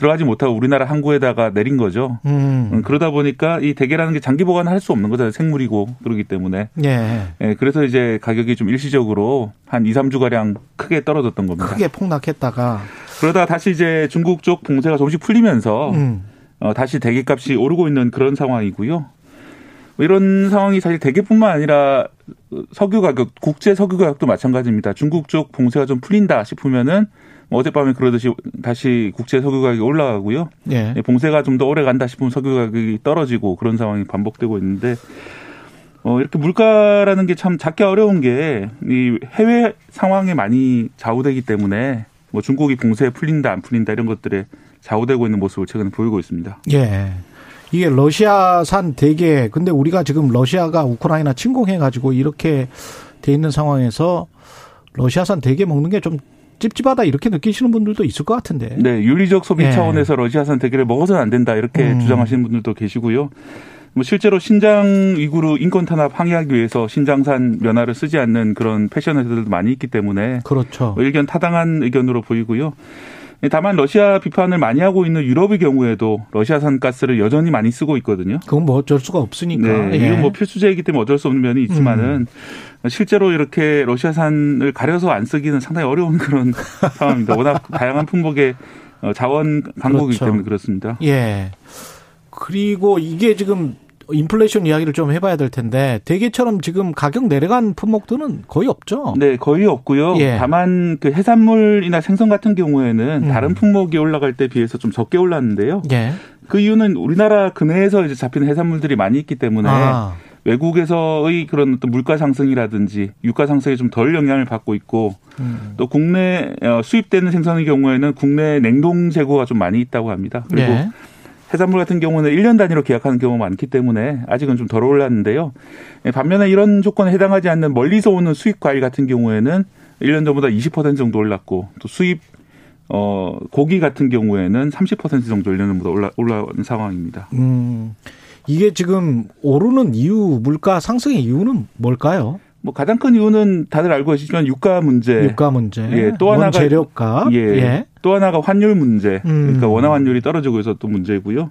들어가지 못하고 우리나라 항구에다가 내린 거죠. 음. 음 그러다 보니까 이 대게라는 게 장기 보관할 수 없는 거잖아요. 생물이고 그러기 때문에. 예. 예. 그래서 이제 가격이 좀 일시적으로 한 2, 3주 가량 크게 떨어졌던 겁니다. 크게 폭락했다가 그러다 다시 이제 중국 쪽 봉쇄가 조금씩 풀리면서 음. 어, 다시 대게값이 오르고 있는 그런 상황이고요. 뭐 이런 상황이 사실 대게뿐만 아니라 석유 가격, 국제 석유 가격도 마찬가지입니다. 중국 쪽 봉쇄가 좀 풀린다 싶으면은 뭐 어젯밤에 그러듯이 다시 국제 석유 가격이 올라가고요. 예. 예 봉쇄가 좀 더 오래 간다 싶으면 석유 가격이 떨어지고 그런 상황이 반복되고 있는데 어, 이렇게 물가라는 게 참 잡기 어려운 게 이 해외 상황에 많이 좌우되기 때문에 뭐 중국이 봉쇄 풀린다 안 풀린다 이런 것들에 좌우되고 있는 모습을 최근에 보이고 있습니다. 예. 이게 러시아산 대게 근데 우리가 지금 러시아가 우크라이나 침공해 가지고 이렇게 돼 있는 상황에서 러시아산 대게 먹는 게 좀 찝찝하다 이렇게 느끼시는 분들도 있을 것 같은데. 네, 윤리적 소비 예. 차원에서 러시아산 대게를 먹어서는 안 된다 이렇게 음. 주장하시는 분들도 계시고요. 뭐 실제로 신장 위구르 인권 탄압 항의하기 위해서 신장산 면화를 쓰지 않는 그런 패션 회사들도 많이 있기 때문에 그렇죠. 뭐 의견 타당한 의견으로 보이고요. 다만 러시아 비판을 많이 하고 있는 유럽의 경우에도 러시아산 가스를 여전히 많이 쓰고 있거든요. 그건 뭐 어쩔 수가 없으니까. 네, 예. 이건 뭐 필수제이기 때문에 어쩔 수 없는 면이 있지만은 음. 실제로 이렇게 러시아산을 가려서 안 쓰기는 상당히 어려운 그런 [LAUGHS] 상황입니다. 워낙 다양한 품목의 어, 자원 강국이기 그렇죠. 때문에 그렇습니다. 예. 그리고 이게 지금 인플레이션 이야기를 좀 해봐야 될 텐데 대게처럼 지금 가격 내려간 품목들은 거의 없죠. 네, 거의 없고요. 예. 다만 그 해산물이나 생선 같은 경우에는 음. 다른 품목이 올라갈 때 비해서 좀 적게 올랐는데요. 예. 그 이유는 우리나라 근해에서 이제 잡히는 해산물들이 많이 있기 때문에 아. 외국에서의 그런 어떤 물가 상승이라든지 유가 상승에 좀 덜 영향을 받고 있고 음. 또 국내 어, 수입되는 생선의 경우에는 국내 냉동 재고가 좀 많이 있다고 합니다. 그리고 예. 해산물 같은 경우는 1년 단위로 계약하는 경우가 많기 때문에 아직은 좀 덜 올랐는데요. 예, 반면에 이런 조건에 해당하지 않는 멀리서 오는 수입 과일 같은 경우에는 1년 전보다 20% 정도 올랐고 또 수입 어, 고기 같은 경우에는 30% 정도 연년보다 올라, 올라온 상황입니다. 음, 이게 지금 오르는 이유, 물가 상승의 이유는 뭘까요? 뭐 가장 큰 이유는 다들 알고 계시지만 유가 문제. 유가 문제. 예, 또 하나가 재료가. 예, 예. 또 하나가 환율 문제. 음. 그러니까 원화 환율이 떨어지고 해서 또 문제고요.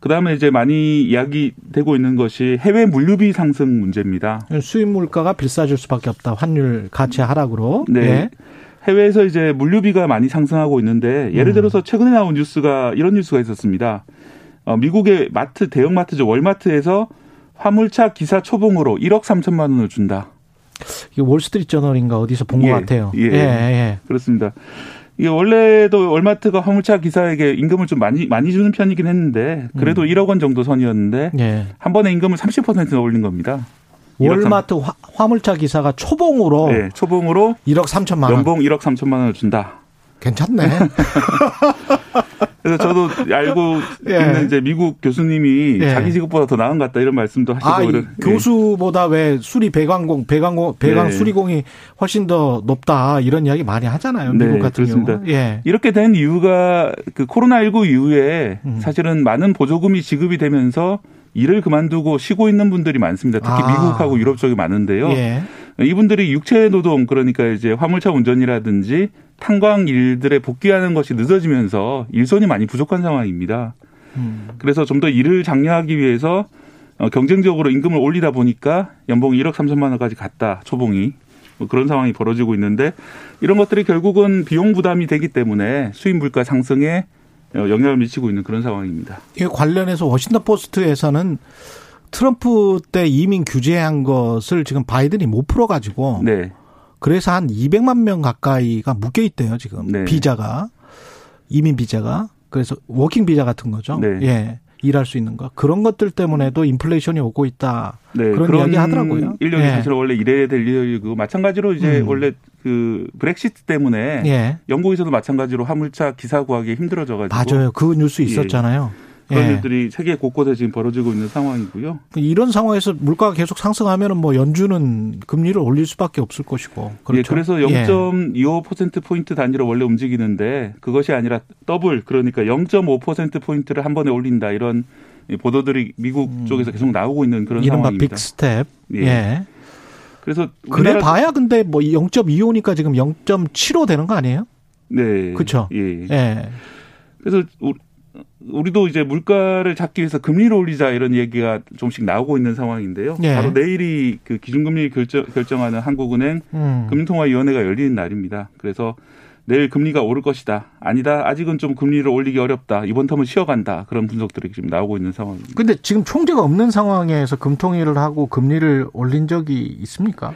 그다음에 이제 많이 이야기되고 있는 것이 해외 물류비 상승 문제입니다. 수입 물가가 비싸질 수밖에 없다. 환율 가치 하락으로. 네. 예. 해외에서 이제 물류비가 많이 상승하고 있는데 예를 음. 들어서 최근에 나온 뉴스가 이런 뉴스가 있었습니다. 어, 미국의 마트 대형 마트죠 월마트에서 화물차 기사 초봉으로 1억 3천만 원을 준다. 이게 월스트리트저널인가 어디서 본것 예, 같아요. 예, 예, 예. 그렇습니다. 이게 원래도 월마트가 화물차 기사에게 임금을 좀 많이 많이 주는 편이긴 했는데 그래도 음. 1억 원 정도 선이었는데 예. 한 번에 임금을 30% 올린 겁니다. 월마트 화, 물차 기사가 초봉으로 네, 초봉으로 1억 3천만 원. 연봉 1억 3천만 원을 준다. 괜찮네. [LAUGHS] 그래서 저도 알고 예. 있는 이제 미국 교수님이 예. 자기 직업보다 더 나은 것 같다 이런 말씀도 하시고 아, 예. 교수보다 왜 수리 배관공 배관공 배관 네. 수리공이 훨씬 더 높다 이런 이야기 많이 하잖아요. 미국 네, 같은 그렇습니다. 경우. 예. 이렇게 된 이유가 그 코로나 19 이후에 음. 사실은 많은 보조금이 지급이 되면서 일을 그만두고 쉬고 있는 분들이 많습니다. 특히 아. 미국하고 유럽 쪽이 많은데요. 예. 이분들이 육체 노동 그러니까 이제 화물차 운전이라든지 탄광 일들에 복귀하는 것이 늦어지면서 일손이 많이 부족한 상황입니다. 음. 그래서 좀 더 일을 장려하기 위해서 어, 경쟁적으로 임금을 올리다 보니까 연봉이 1억 3천만 원까지 갔다 초봉이 뭐 그런 상황이 벌어지고 있는데 이런 것들이 결국은 비용 부담이 되기 때문에 수입 물가 상승에 어, 영향을 미치고 있는 그런 상황입니다. 이 관련해서 워싱턴 포스트에서는 트럼프 때 이민 규제한 것을 지금 바이든이 못 풀어가지고 네. 그래서 한 200만 명 가까이가 묶여 있대요 지금 네. 비자가 이민 비자가 그래서 working 비자 같은 거죠. 네. 예. 일할 수 있는 거 그런 것들 때문에도 인플레이션이 오고 있다 네, 그런, 그런 이야기 하더라고요. 인력이 예. 사실 원래 이래야 될 일이고 마찬가지로 이제 음. 원래 그 브렉시트 때문에 예. 영국에서도 마찬가지로 화물차 기사 구하기 힘들어져가지고 맞아요. 그 뉴스 예. 있었잖아요. 예. 그런 예. 일들이 세계 곳곳에 지금 벌어지고 있는 상황이고요. 이런 상황에서 물가가 계속 상승하면 뭐 연준은 금리를 올릴 수밖에 없을 것이고. 그렇죠. 예, 그래서 0.25% 포인트 단위로 원래 움직이는데 그것이 아니라 더블 그러니까 0.5% 포인트를 한 번에 올린다 이런 보도들이 미국 음. 쪽에서 계속 나오고 있는 그런 이른바 상황입니다. big step. 예. 예. 그래서 그래 봐야 근데 뭐 0.25니까 지금 0.75 되는 거 아니에요? 네. 그렇죠. 예. 예. 그래서 우리도 이제 물가를 잡기 위해서 금리를 올리자 이런 얘기가 좀씩 나오고 있는 상황인데요. 예. 바로 내일이 그 기준금리 결정, 결정하는 한국은행 음. 금통화위원회가 열리는 날입니다. 그래서 내일 금리가 오를 것이다. 아니다. 아직은 좀 금리를 올리기 어렵다. 이번 텀은 쉬어간다. 그런 분석들이 지금 나오고 있는 상황입니다. 근데 지금 총재가 없는 상황에서 금통위를 하고 금리를 올린 적이 있습니까?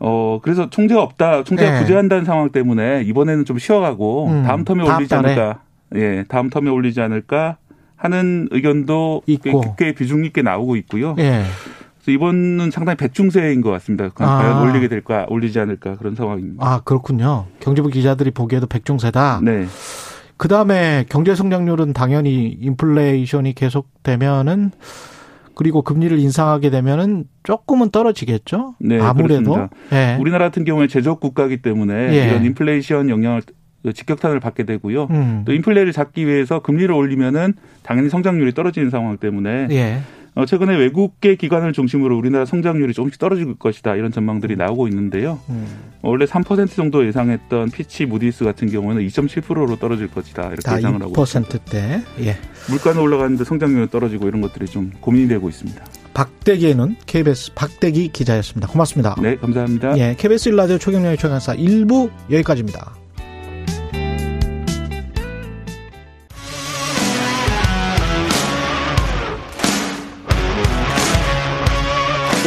어, 그래서 총재가 없다. 총재가 네. 부재한다는 상황 때문에 이번에는 좀 쉬어가고 음, 다음 텀에 올리지 않을까. 예, 다음 텀에 올리지 않을까 하는 의견도 있고. 꽤 비중 있게 나오고 있고요. 예. 그래서 이번은 상당히 배중세인 것 같습니다. 아. 과연 올리게 될까, 올리지 않을까 그런 상황입니다. 아 그렇군요. 경제부 기자들이 보기에도 백중세다. 네. 그 다음에 경제 성장률은 당연히 인플레이션이 계속되면은 그리고 금리를 인상하게 되면은 조금은 떨어지겠죠. 네, 아무래도 예. 우리나라 같은 경우에 제조업 국가이기 때문에 예. 이런 인플레이션 영향을 직격탄을 받게 되고요. 음. 또 인플레를 잡기 위해서 금리를 올리면은 당연히 성장률이 떨어지는 상황 때문에 예. 어, 최근에 외국계 기관을 중심으로 우리나라 성장률이 조금씩 떨어질 것이다 이런 전망들이 음. 나오고 있는데요. 음. 원래 3% 정도 예상했던 피치 무디스 같은 경우는 2.7%로 떨어질 것이다 이렇게 예상을 하고 있습니다. 2%대. 예. 물가는 올라가는데 성장률은 떨어지고 이런 것들이 좀 고민이 되고 있습니다. 박대기에는 KBS 박대기 기자였습니다. 고맙습니다. 네, 감사합니다. 예, KBS 일라디오 최경영의 최강사 1부 여기까지입니다.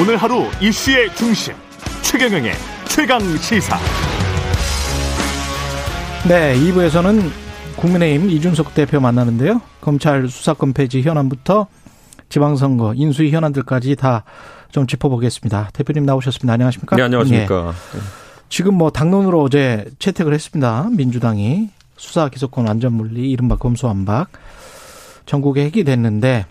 오늘 하루 이슈의 중심 최경영의 최강 시사. 네, 2부에서는 국민의힘 이준석 대표 만나는데요. 검찰 수사권 폐지 현안부터 지방선거 인수위 현안들까지 다 좀 짚어보겠습니다. 대표님 나오셨습니다. 안녕하십니까? 네, 안녕하십니까. 네. 지금 뭐 당론으로 어제 채택을 했습니다. 민주당이 수사 기소권 완전 물리 이른바 검수완박 전국에 핵이 됐는데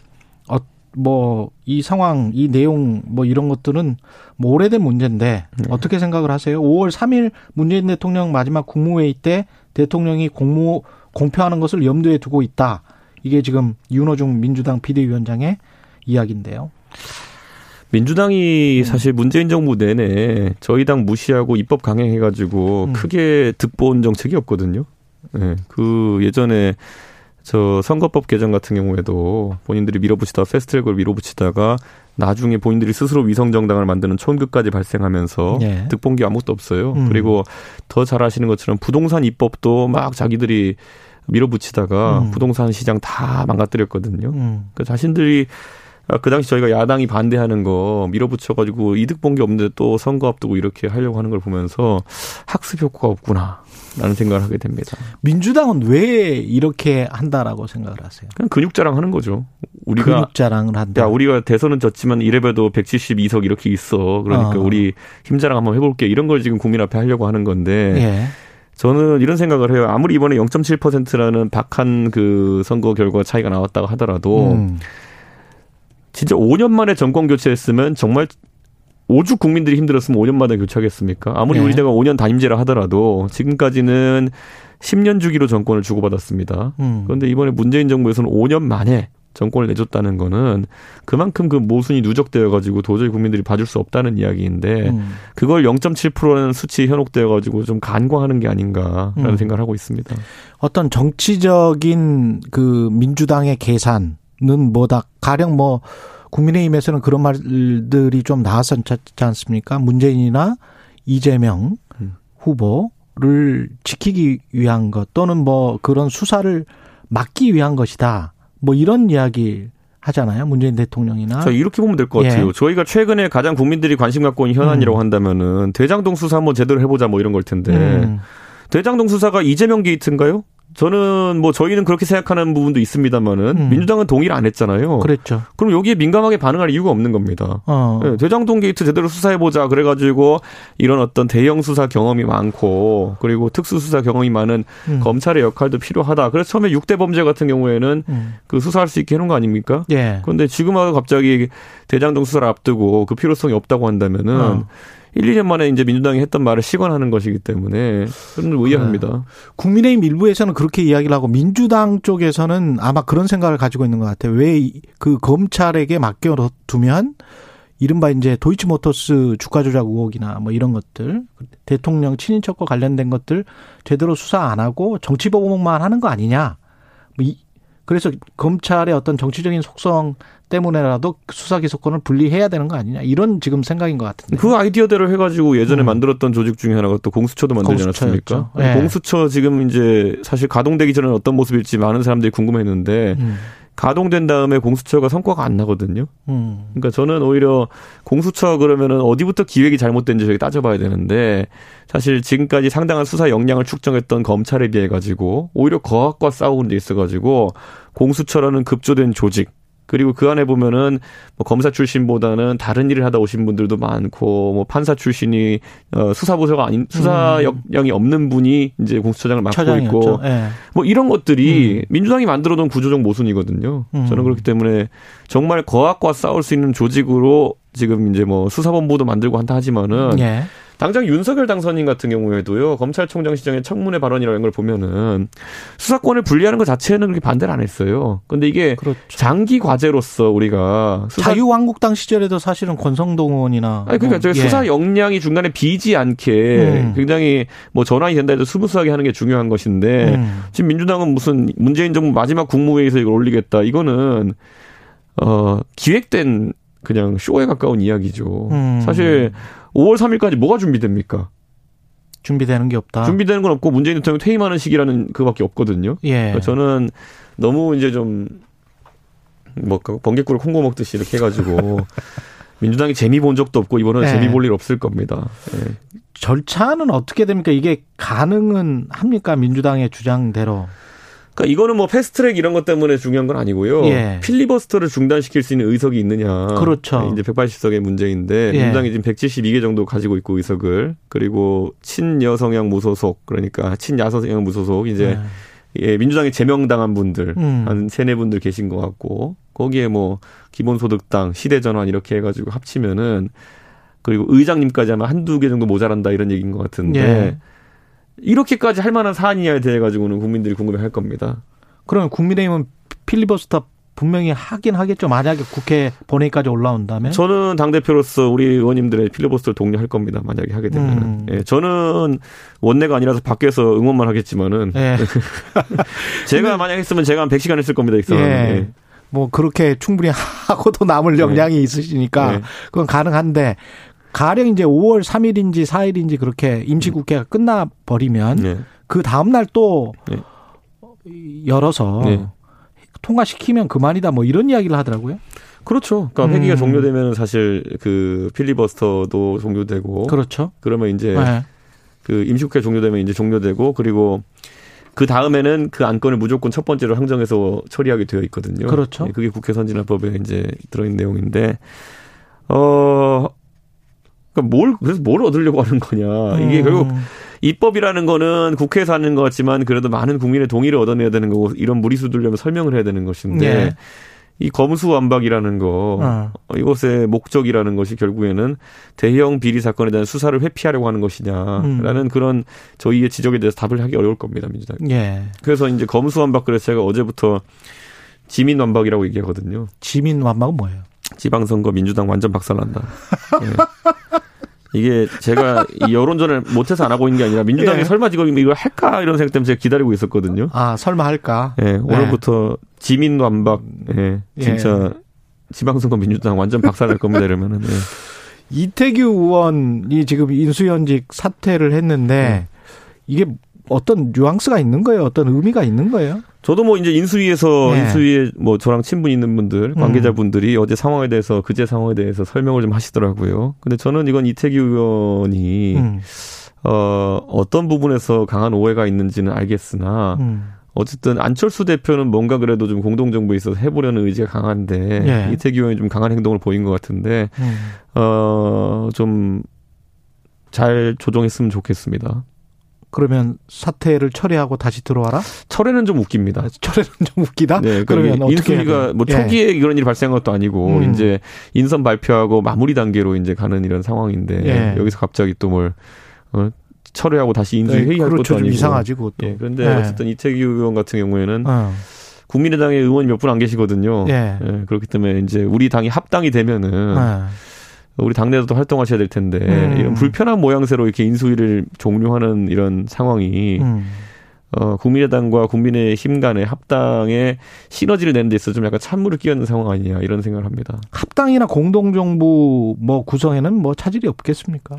뭐 이 상황, 이 내용 뭐 이런 것들은 뭐 오래된 문제인데 네. 어떻게 생각을 하세요? 5월 3일 문재인 대통령 마지막 국무회의 때 대통령이 공모 공표하는 것을 염두에 두고 있다. 이게 지금 윤호중 민주당 비대위원장의 이야기인데요. 민주당이 사실 문재인 정부 내내 저희 당 무시하고 입법 강행해가지고 음. 크게 득본 정책이 없거든요. 예, 그 예전에 저 선거법 개정 같은 경우에도 본인들이 밀어붙이다가 패스트트랙으로 밀어붙이다가 나중에 본인들이 스스로 위성 정당을 만드는 촌극까지 발생하면서 예. 득본 게 아무것도 없어요. 음. 그리고 더 잘 아시는 것처럼 부동산 입법도 막 자기들이 밀어붙이다가 음. 부동산 시장 다 망가뜨렸거든요. 음. 그 자신들이 아, 그 당시 저희가 야당이 반대하는 거 밀어붙여가지고 이득 본 게 없는데 또 선거 앞두고 이렇게 하려고 하는 걸 보면서 학습 효과가 없구나 라는 생각을 하게 됩니다. 민주당은 왜 이렇게 한다라고 생각을 하세요? 그냥 근육 자랑하는 거죠. 우리가 근육 자랑을 한다. 야 우리가 대선은 졌지만 이래봬도 172석 이렇게 있어. 그러니까 어. 우리 힘 자랑 한번 해볼게. 이런 걸 지금 국민 앞에 하려고 하는 건데 예. 저는 이런 생각을 해요. 아무리 이번에 0.7%라는 박한 그 선거 결과 차이가 나왔다고 하더라도 음. 진짜 5년 만에 정권 교체했으면 정말 오죽 국민들이 힘들었으면 5년 만에 교체하겠습니까? 아무리 네. 우리가 5년 단임제라 하더라도 지금까지는 10년 주기로 정권을 주고받았습니다. 음. 그런데 이번에 문재인 정부에서는 5년 만에 정권을 내줬다는 거는 그만큼 그 모순이 누적되어 가지고 도저히 국민들이 봐줄 수 없다는 이야기인데 음. 그걸 0.7%라는 수치에 현혹되어 가지고 좀 간과하는 게 아닌가라는 음. 생각을 하고 있습니다. 어떤 정치적인 그 민주당의 계산 은 뭐다 가령 뭐 국민의힘에서는 그런 말들이 좀 나왔었지 않습니까? 문재인이나 이재명 음. 후보를 지키기 위한 것 또는 뭐 그런 수사를 막기 위한 것이다. 뭐 이런 이야기 하잖아요. 문재인 대통령이나 자, 이렇게 보면 될것 예. 같아요. 저희가 최근에 가장 국민들이 관심 갖고 있는 현안이라고 음. 한다면은 대장동 수사 한번 제대로 해보자 뭐 이런 걸 텐데 음. 대장동 수사가 이재명 게이트인가요? 저는 뭐 저희는 그렇게 생각하는 부분도 있습니다만은 음. 민주당은 동의를 안 했잖아요. 그랬죠. 그럼 여기에 민감하게 반응할 이유가 없는 겁니다. 어. 예, 대장동 게이트 제대로 수사해 보자. 그래가지고 이런 어떤 대형 수사 경험이 많고 그리고 특수 수사 경험이 많은 음. 검찰의 역할도 필요하다. 그래서 처음에 6대 범죄 같은 경우에는 음. 그 수사할 수 있게 해놓은 거 아닙니까? 예. 그런데 지금 와서 갑자기 대장동 수사를 앞두고 그 필요성이 없다고 한다면은 어. 1, 2년 만에 이제 민주당이 했던 말을 시관하는 것이기 때문에 저는 의아합니다. 국민의힘 일부에서는 그렇게 이야기를 하고 민주당 쪽에서는 아마 그런 생각을 가지고 있는 것 같아요. 왜 그 검찰에게 맡겨두면 이른바 이제 도이치모터스 주가 조작 의혹이나 뭐 이런 것들 대통령 친인척과 관련된 것들 제대로 수사 안 하고 정치 보복만 하는 거 아니냐. 뭐 이- 그래서 검찰의 어떤 정치적인 속성 때문에라도 수사 기소권을 분리해야 되는 거 아니냐 이런 지금 생각인 것 같은데. 그 아이디어대로 해가지고 예전에 음. 만들었던 조직 중에 하나가 또 공수처도 만들지. 않았습니까? 예. 공수처 지금 이제 사실 가동되기 전에 어떤 모습일지 많은 사람들이 궁금했는데 음, 가동된 다음에 공수처가 성과가 안 나거든요. 음, 그러니까 저는 오히려 공수처 그러면은 어디부터 기획이 잘못된지 저희 따져봐야 되는데 사실 지금까지 상당한 수사 역량을 축적했던 검찰에 비해 가지고 오히려 거학과 싸우는 데 있어 가지고 공수처라는 급조된 조직 그리고 그 안에 보면은 뭐 검사 출신보다는 다른 일을 하다 오신 분들도 많고 뭐 판사 출신이 어 수사부서가 아닌 수사 음. 역량이 없는 분이 이제 공수처장을 맡고 처장이었죠. 있고 예. 뭐 이런 것들이 음. 민주당이 만들어 놓은 구조적 모순이거든요. 음. 저는 그렇기 때문에 정말 거학과 싸울 수 있는 조직으로 지금 이제 뭐 수사본부도 만들고 한다 하지만은 예. 당장 윤석열 당선인 같은 경우에도요 검찰총장 시장의 청문회 발언이라는 걸 보면은 수사권을 분리하는 것 자체는 그렇게 반대를 안 했어요. 근데 이게 그렇죠. 장기 과제로서 우리가 수사 자유한국당 시절에도 사실은 권성동 의원이나 아니 그러니까 뭐, 예. 수사 역량이 중간에 비지 않게 음. 굉장히 뭐 전환이 된다 해도 smooth하게 하는 게 중요한 것인데 음. 지금 민주당은 무슨 문재인 정부 마지막 국무회의에서 이걸 올리겠다. 이거는 어 기획된 그냥 쇼에 가까운 이야기죠. 음. 사실 5월 3일까지 뭐가 준비됩니까? 준비되는 게 없다. 준비되는 건 없고 문재인 대통령 퇴임하는 시기라는 그밖에 없거든요. 예. 그러니까 저는 너무 이제 좀 뭐 번갯불에 콩 구워 먹듯이 이렇게 해가지고 [LAUGHS] 민주당이 재미 본 적도 없고 이번에는 네. 재미 볼 일 없을 겁니다. 예. 절차는 어떻게 됩니까? 이게 가능은 합니까? 민주당의 주장대로. 그러니까 이거는 뭐 패스트트랙 이런 것 때문에 중요한 건 아니고요. 예. 필리버스터를 중단시킬 수 있는 의석이 있느냐. 그렇죠. 이제 180석의 문제인데 예. 민주당이 지금 172개 정도 가지고 있고 의석을 그리고 친여성향 무소속 그러니까 친야성향 무소속 이제 네. 예, 민주당에 제명당한 분들 음. 한 세네 분들 계신 것 같고 거기에 뭐 기본소득당, 시대전환 이렇게 해가지고 합치면은 그리고 의장님까지 하면 한두 개 정도 모자란다 이런 얘기인 것 같은데 예. 이렇게까지 할 만한 사안이냐에 대해 가지고는 국민들이 궁금해 할 겁니다. 그러면 국민의힘은 필리버스터 분명히 하긴 하겠죠. 만약에 국회 본회의까지 올라온다면. 저는 당 대표로서 우리 의원님들의 필리버스터를 독려할 겁니다. 만약에 하게 되면. 음. 예, 저는 원내가 아니라서 밖에서 응원만 하겠지만은. 예. [LAUGHS] 제가 만약 했으면 제가 한 100시간 했을 겁니다. 이 예. 예. 뭐 그렇게 충분히 [LAUGHS] 하고도 남을 네. 역량이 네. 있으시니까 네. 그건 가능한데 가령 이제 5월 3일인지 4일인지 그렇게 임시국회가 끝나 버리면 네. 그 다음 날또 네. 열어서 네. 통과시키면 그만이다 뭐 이런 이야기를 하더라고요. 그렇죠. 그러니까 회기가 음. 종료되면 사실 그 필리버스터도 종료되고 그렇죠. 그러면 이제 네. 그 임시국회 종료되면 이제 종료되고 그리고 그 다음에는 그 안건을 무조건 첫 번째로 항정해서 처리하게 되어 있거든요. 그렇죠. 네, 그게 국회 선진화법에 이제 들어있는 내용인데 어 그러니까 뭘 그래서 뭘 얻으려고 하는 거냐 이게 음. 결국 입법이라는 거는 국회에서 하는 것 같지만 그래도 많은 국민의 동의를 얻어내야 되는 거고 이런 무리수 들려면 설명을 해야 되는 것인데 네. 이 검수완박이라는 거 어. 이것의 목적이라는 것이 결국에는 대형 비리 사건에 대한 수사를 회피하려고 하는 것이냐라는 음. 그런 저희의 지적에 대해서 답을 하기 어려울 겁니다 민주당. 예. 그래서 이제 검수완박 그래서 제가 어제부터 지민완박이라고 얘기하거든요. 지민완박은 뭐예요? 지방선거 민주당 완전 박살난다. 예. 이게 제가 이 여론전을 못해서 안 하고 있는 게 아니라 민주당이 예. 설마 지금 이걸 할까 이런 생각 때문에 제가 기다리고 있었거든요. 아 설마 할까? 예, 오늘부터 네. 지민 완박, 예, 진짜 예. 지방선거 민주당 완전 박살날 겁니다 이러면은. 예. 이태규 의원이 지금 인수연직 사퇴를 했는데 네. 이게 어떤 뉘앙스가 있는 거예요? 어떤 의미가 있는 거예요? 저도 뭐 이제 인수위에서 네. 인수위에 뭐 저랑 친분 있는 분들 음. 관계자분들이 음. 어제 상황에 대해서 그제 상황에 대해서 설명을 좀 하시더라고요. 근데 저는 이건 이태규 의원이 음. 어 어떤 부분에서 강한 오해가 있는지는 알겠으나 음. 어쨌든 안철수 대표는 뭔가 그래도 좀 공동정부에 있어서 해보려는 의지가 강한데 예. 이태규 의원이 좀 강한 행동을 보인 것 같은데 음. 어좀 잘 조정했으면 좋겠습니다. 그러면 사태를 철회하고 다시 들어와라? 철회는 좀 웃깁니다. 아, 철회는 좀 웃기다? 네. 그러면 그러니까 인수위가 뭐 초기에 예. 이런 일이 발생한 것도 아니고 음. 이제 인선 발표하고 마무리 단계로 이제 가는 이런 상황인데 예. 여기서 갑자기 또 뭘 어, 철회하고 다시 인수위 네, 회의할 그렇죠. 것도 아니고 이상하지 그것도. 예. 그런데 예. 어쨌든 이태규 의원 같은 경우에는 어. 국민의당의 의원이 몇 분 안 계시거든요. 예. 예. 그렇기 때문에 이제 우리 당이 합당이 되면은 예. 우리 당내에서도 활동하셔야 될 텐데 음. 이런 불편한 모양새로 이렇게 인수위를 종료하는 이런 상황이 음. 어, 국민의당과 국민의힘 간의 합당에 시너지를 내는 데 있어서 좀 약간 찬물을 끼얹는 상황 아니냐 이런 생각을 합니다. 합당이나 공동정부 뭐 구성에는 뭐 차질이 없겠습니까?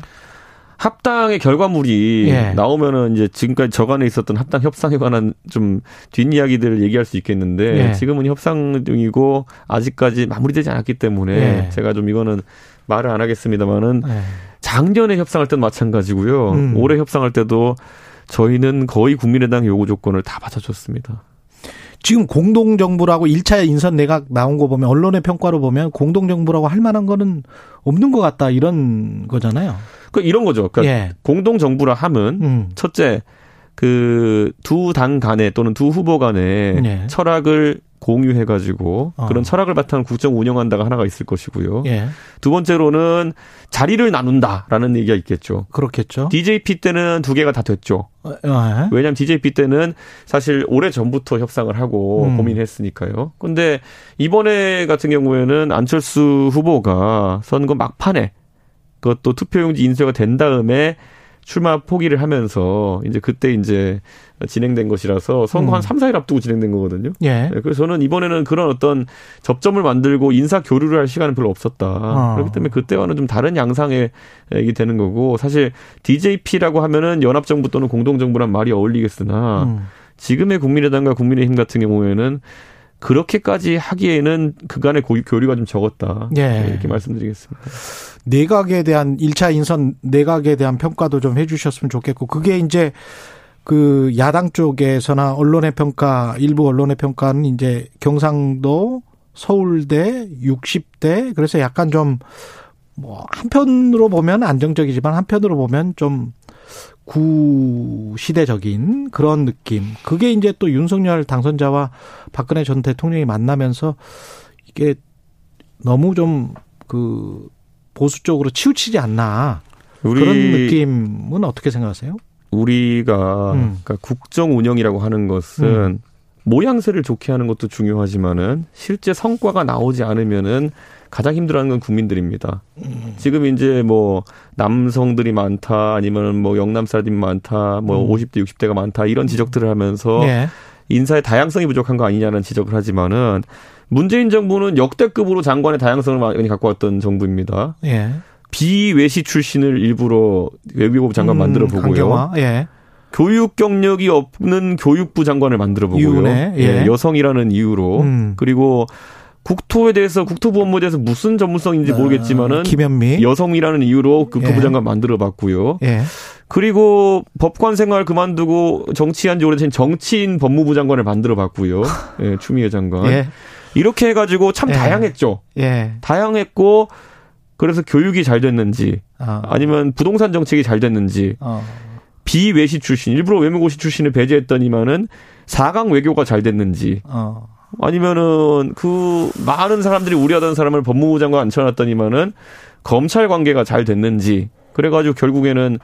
합당의 결과물이 예. 나오면은 이제 지금까지 저간에 있었던 합당 협상에 관한 좀 뒷이야기들을 얘기할 수 있겠는데 예. 지금은 협상 중이고 아직까지 마무리되지 않았기 때문에 예. 제가 좀 이거는 말을 안 하겠습니다만은 네. 작년에 협상할 때는 마찬가지고요. 음. 올해 협상할 때도 저희는 거의 국민의당 요구 조건을 다 받아줬습니다. 지금 공동정부라고 1차 인선 내각 나온 거 보면 언론의 평가로 보면 공동정부라고 할 만한 거는 없는 것 같다 이런 거잖아요. 그 이런 거죠. 그러니까 예. 공동정부라 함은 음. 첫째 그 두 당 간에 또는 두 후보 간에 예. 철학을 공유해가지고 어. 그런 철학을 바탕 국정 운영한다가 하나가 있을 것이고요. 예. 두 번째로는 자리를 나눈다라는 얘기가 있겠죠. 그렇겠죠. DJP 때는 두 개가 다 됐죠. 어, 예. 왜냐하면 DJP 때는 사실 오래 전부터 협상을 하고 음. 고민했으니까요. 근데 이번에 같은 경우에는 안철수 후보가 선거 막판에 그것도 투표용지 인쇄가 된 다음에 출마 포기를 하면서 이제 그때 이제 진행된 것이라서 선거 음. 한 3, 4일 앞두고 진행된 거거든요. 예. 네, 그래서 저는 이번에는 그런 어떤 접점을 만들고 인사 교류를 할 시간은 별로 없었다. 어. 그렇기 때문에 그때와는 좀 다른 양상의 얘기 되는 거고 사실 DJP라고 하면은 연합 정부 또는 공동 정부란 말이 어울리겠으나 음. 지금의 국민의당과 국민의힘 같은 경우에는 그렇게까지 하기에는 그간의 교류가 좀 적었다. 예. 이렇게 말씀드리겠습니다. 내각에 대한 1차 인선 내각에 대한 평가도 좀 해주셨으면 좋겠고 그게 이제 그 야당 쪽에서나 언론의 평가 일부 언론의 평가는 이제 경상도 서울대 60대 그래서 약간 좀 뭐 한편으로 보면 안정적이지만 한편으로 보면 좀 구시대적인 그런 느낌. 그게 이제 또 윤석열 당선자와 박근혜 전 대통령이 만나면서 이게 너무 좀 그 보수 쪽으로 치우치지 않나 그런 느낌은 어떻게 생각하세요? 우리가 음. 그러니까 국정 운영이라고 하는 것은 음. 모양새를 좋게 하는 것도 중요하지만은 실제 성과가 나오지 않으면은 가장 힘들어하는 건 국민들입니다. 음. 지금 이제 뭐 남성들이 많다 아니면 뭐 영남 사람들이 많다 뭐 음. 50대 60대가 많다 이런 지적들을 하면서 네. 인사의 다양성이 부족한 거 아니냐는 지적을 하지만은 문재인 정부는 역대급으로 장관의 다양성을 많이 갖고 왔던 정부입니다. 예. 비외시 출신을 일부러 외교부 장관 음, 만들어 보고요. 예. 교육 경력이 없는 교육부 장관을 만들어 보고요. 예. 예. 여성이라는 이유로 음. 그리고 국토에 대해서 국토부 업무에 대해서 무슨 전문성인지 아, 모르겠지만은 김현미 여성이라는 이유로 국토부 예. 장관 만들어 봤고요. 예. 그리고 법관 생활 그만두고 정치한 지 오래된 정치인 법무부 장관을 만들어 봤고요. [LAUGHS] 예, 추미애 장관. 예. 이렇게 해 가지고 참 예. 다양했죠. 예. 다양했고 그래서 교육이 잘 됐는지 아. 아니면 부동산 정책이 잘 됐는지 어. 비외시 출신 일부러 외무고시 출신을 배제했더니만은 4강 외교가 잘 됐는지 어. 아니면은 그 많은 사람들이 우려하던 사람을 법무부 장관 앉혀놨더니만은 검찰 관계가 잘 됐는지 그래가지고 결국에는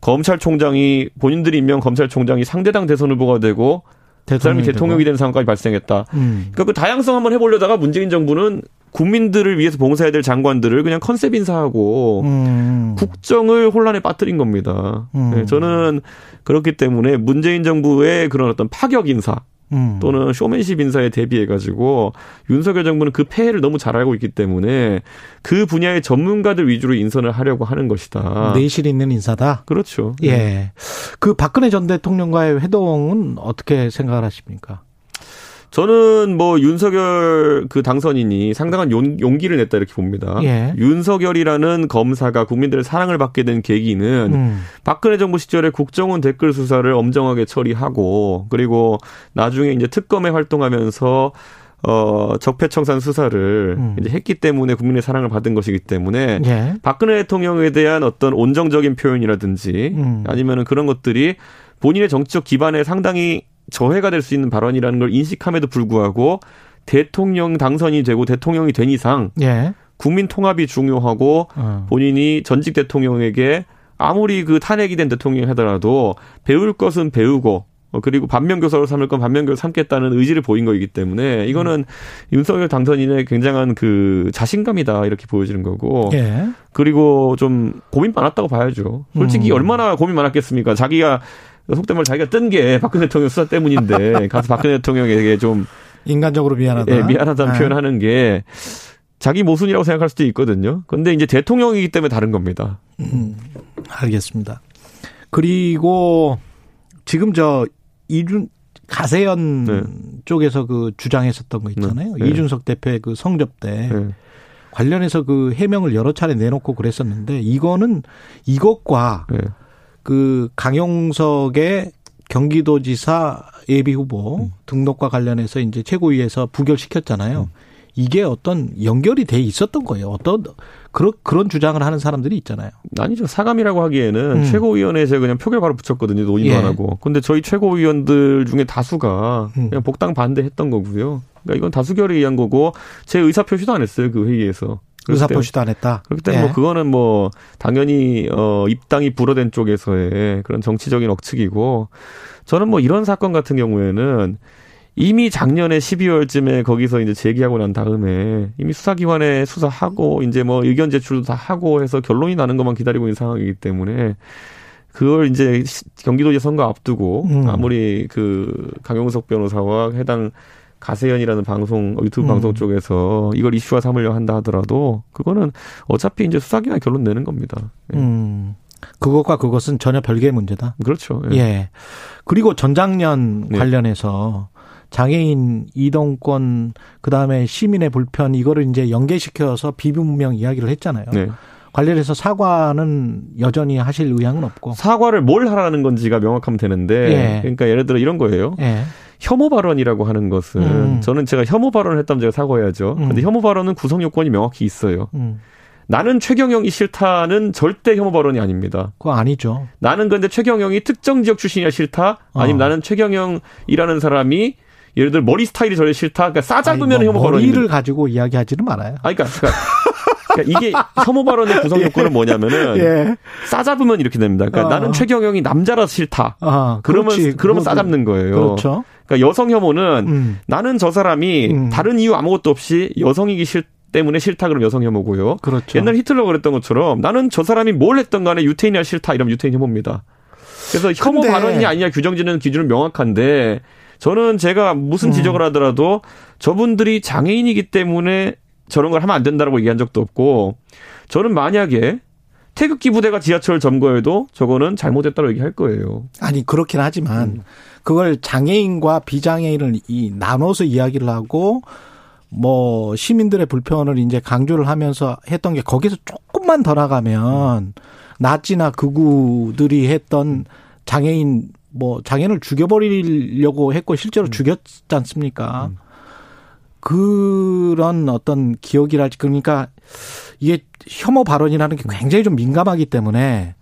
검찰총장이 본인들이 임명 검찰총장이 상대당 대선 후보가 되고 그 사람이 대통령이 된 상황까지 발생했다. 음. 그러니까 그 다양성 한번 해보려다가 문재인 정부는 국민들을 위해서 봉사해야 될 장관들을 그냥 컨셉 인사하고 음. 국정을 혼란에 빠뜨린 겁니다. 음. 네, 저는 그렇기 때문에 문재인 정부의 그런 어떤 파격 인사 음. 또는 쇼맨십 인사에 대비해 가지고 윤석열 정부는 그 폐해를 너무 잘 알고 있기 때문에 그 분야의 전문가들 위주로 인선을 하려고 하는 것이다. 내실 있는 인사다. 그렇죠. 예. 네. 그 박근혜 전 대통령과의 회동은 어떻게 생각을 하십니까? 저는 뭐 윤석열 그 당선인이 상당한 용, 기를 냈다 이렇게 봅니다. 예. 윤석열이라는 검사가 국민들의 사랑을 받게 된 계기는 음. 박근혜 정부 시절에 국정원 댓글 수사를 엄정하게 처리하고 그리고 나중에 이제 특검에 활동하면서 어, 적폐청산 수사를 음. 이제 했기 때문에 국민의 사랑을 받은 것이기 때문에 예. 박근혜 대통령에 대한 어떤 온정적인 표현이라든지 음. 아니면은 그런 것들이 본인의 정치적 기반에 상당히 저해가 될 수 있는 발언이라는 걸 인식함에도 불구하고 대통령 당선이 되고 대통령이 된 이상 예. 국민 통합이 중요하고 어. 본인이 전직 대통령에게 아무리 그 탄핵이 된 대통령이 하더라도 배울 것은 배우고 어, 그리고 반면교사로 삼을 건 반면교사 삼겠다는 의지를 보인 거이기 때문에 이거는 음. 윤석열 당선인의 굉장한 그 자신감이다 이렇게 보여지는 거고 예. 그리고 좀 고민 많았다고 봐야죠. 솔직히 음. 얼마나 고민 많았겠습니까? 자기가 속된 말 자기가 뜬 게 박근혜 대통령 수사 때문인데 [LAUGHS] 가서 박근혜 대통령에게 좀 인간적으로 미안하다. 예, 미안하다는 네. 표현하는 게 자기 모순이라고 생각할 수도 있거든요. 근데 이제 대통령이기 때문에 다른 겁니다. 음, 알겠습니다. 그리고 지금 저 이준 가세연 네. 쪽에서 그 주장했었던 거 있잖아요. 네. 이준석 대표의 그 성접 때 네. 관련해서 그 해명을 여러 차례 내놓고 그랬었는데 이거는 이것과 네. 그 강용석의 경기도지사 예비 후보 음. 등록과 관련해서 이제 최고위에서 부결시켰잖아요. 음. 이게 어떤 연결이 돼 있었던 거예요. 어떤 그런 그런 주장을 하는 사람들이 있잖아요. 아니죠. 사감이라고 하기에는 음. 최고위원회에서 그냥 표결 바로 붙였거든요. 논의도 예. 안 하고. 근데 저희 최고위원들 중에 다수가 음. 그냥 복당 반대했던 거고요. 그러니까 이건 다수결에 의한 거고 제 의사 표시도 안 했어요. 그 회의에서. 의사표시도 안 했다. 그렇기 때문에 뭐 예. 뭐 그거는 뭐 당연히 어 입당이 불어된 쪽에서의 그런 정치적인 억측이고 저는 뭐 이런 사건 같은 경우에는 이미 작년에 12월쯤에 거기서 이제 제기하고 난 다음에 이미 수사기관에 수사하고 이제 뭐 의견 제출도 다 하고 해서 결론이 나는 것만 기다리고 있는 상황이기 때문에 그걸 이제 경기도지 선거 앞두고 음. 아무리 그 강용석 변호사와 해당 가세연이라는 방송 유튜브 음. 방송 쪽에서 이걸 이슈화 삼으려 한다 하더라도 그거는 어차피 이제 수사기관 결론 내는 겁니다. 예. 음. 그것과 그것은 전혀 별개의 문제다. 그렇죠. 예. 예. 그리고 전작년 네. 관련해서 장애인 이동권 그다음에 시민의 불편 이거를 이제 연계시켜서 비분명 이야기를 했잖아요. 네. 관련해서 사과는 여전히 하실 의향은 없고 사과를 뭘 하라는 건지가 명확하면 되는데 예. 그러니까 예를 들어 이런 거예요. 예. 혐오 발언이라고 하는 것은 음. 저는 제가 혐오 발언을 했다면 제가 사과해야죠. 음. 근데 혐오 발언은 구성 요건이 명확히 있어요. 음. 나는 최경영이 싫다는 절대 혐오 발언이 아닙니다. 그거 아니죠. 나는 근데 최경영이 특정 지역 출신이라 싫다. 아니면 어. 나는 최경영이라는 사람이 예를 들어 머리 스타일이 저래 싫다. 그러니까 싸잡으면 아니, 혐오 뭐 발언이 머리를 가지고 이야기하지는 말아요. 아니 그러니까, 그러니까, [LAUGHS] 그러니까 이게 혐오 발언의 구성 [LAUGHS] 요건은 뭐냐면은 예. 싸잡으면 이렇게 됩니다. 그러니까 어. 나는 최경영이 남자라서 싫다. 아, 그러면 그렇지. 그러면 싸잡는 거예요. 그렇죠. 그러니까 여성 혐오는 음. 나는 저 사람이 음. 다른 이유 아무것도 없이 여성이기 싫 때문에 싫다 그러면 여성 혐오고요. 그렇죠. 옛날 히틀러가 그랬던 것처럼 나는 저 사람이 뭘 했던 간에 유태인이라 싫다 이러면 유태인 혐오입니다. 그래서 혐오 근데- 발언이냐 아니냐 규정짓는 기준은 명확한데 저는 제가 무슨 음. 지적을 하더라도 저분들이 장애인이기 때문에 저런 걸 하면 안 된다라고 얘기한 적도 없고 저는 만약에 태극기 부대가 지하철 점거해도 저거는 잘못했다고 얘기할 거예요. 아니 그렇긴 하지만 그걸 장애인과 비장애인을 이 나눠서 이야기를 하고 뭐 시민들의 불편을 이제 강조를 하면서 했던 게 거기서 조금만 더 나가면 나치나 극우들이 했던 장애인 뭐 장애인을 죽여버리려고 했고 실제로 죽였지 않습니까? 그런 어떤 기억이랄지 그러니까 이게 혐오 발언이라는 게 굉장히 좀 민감하기 때문에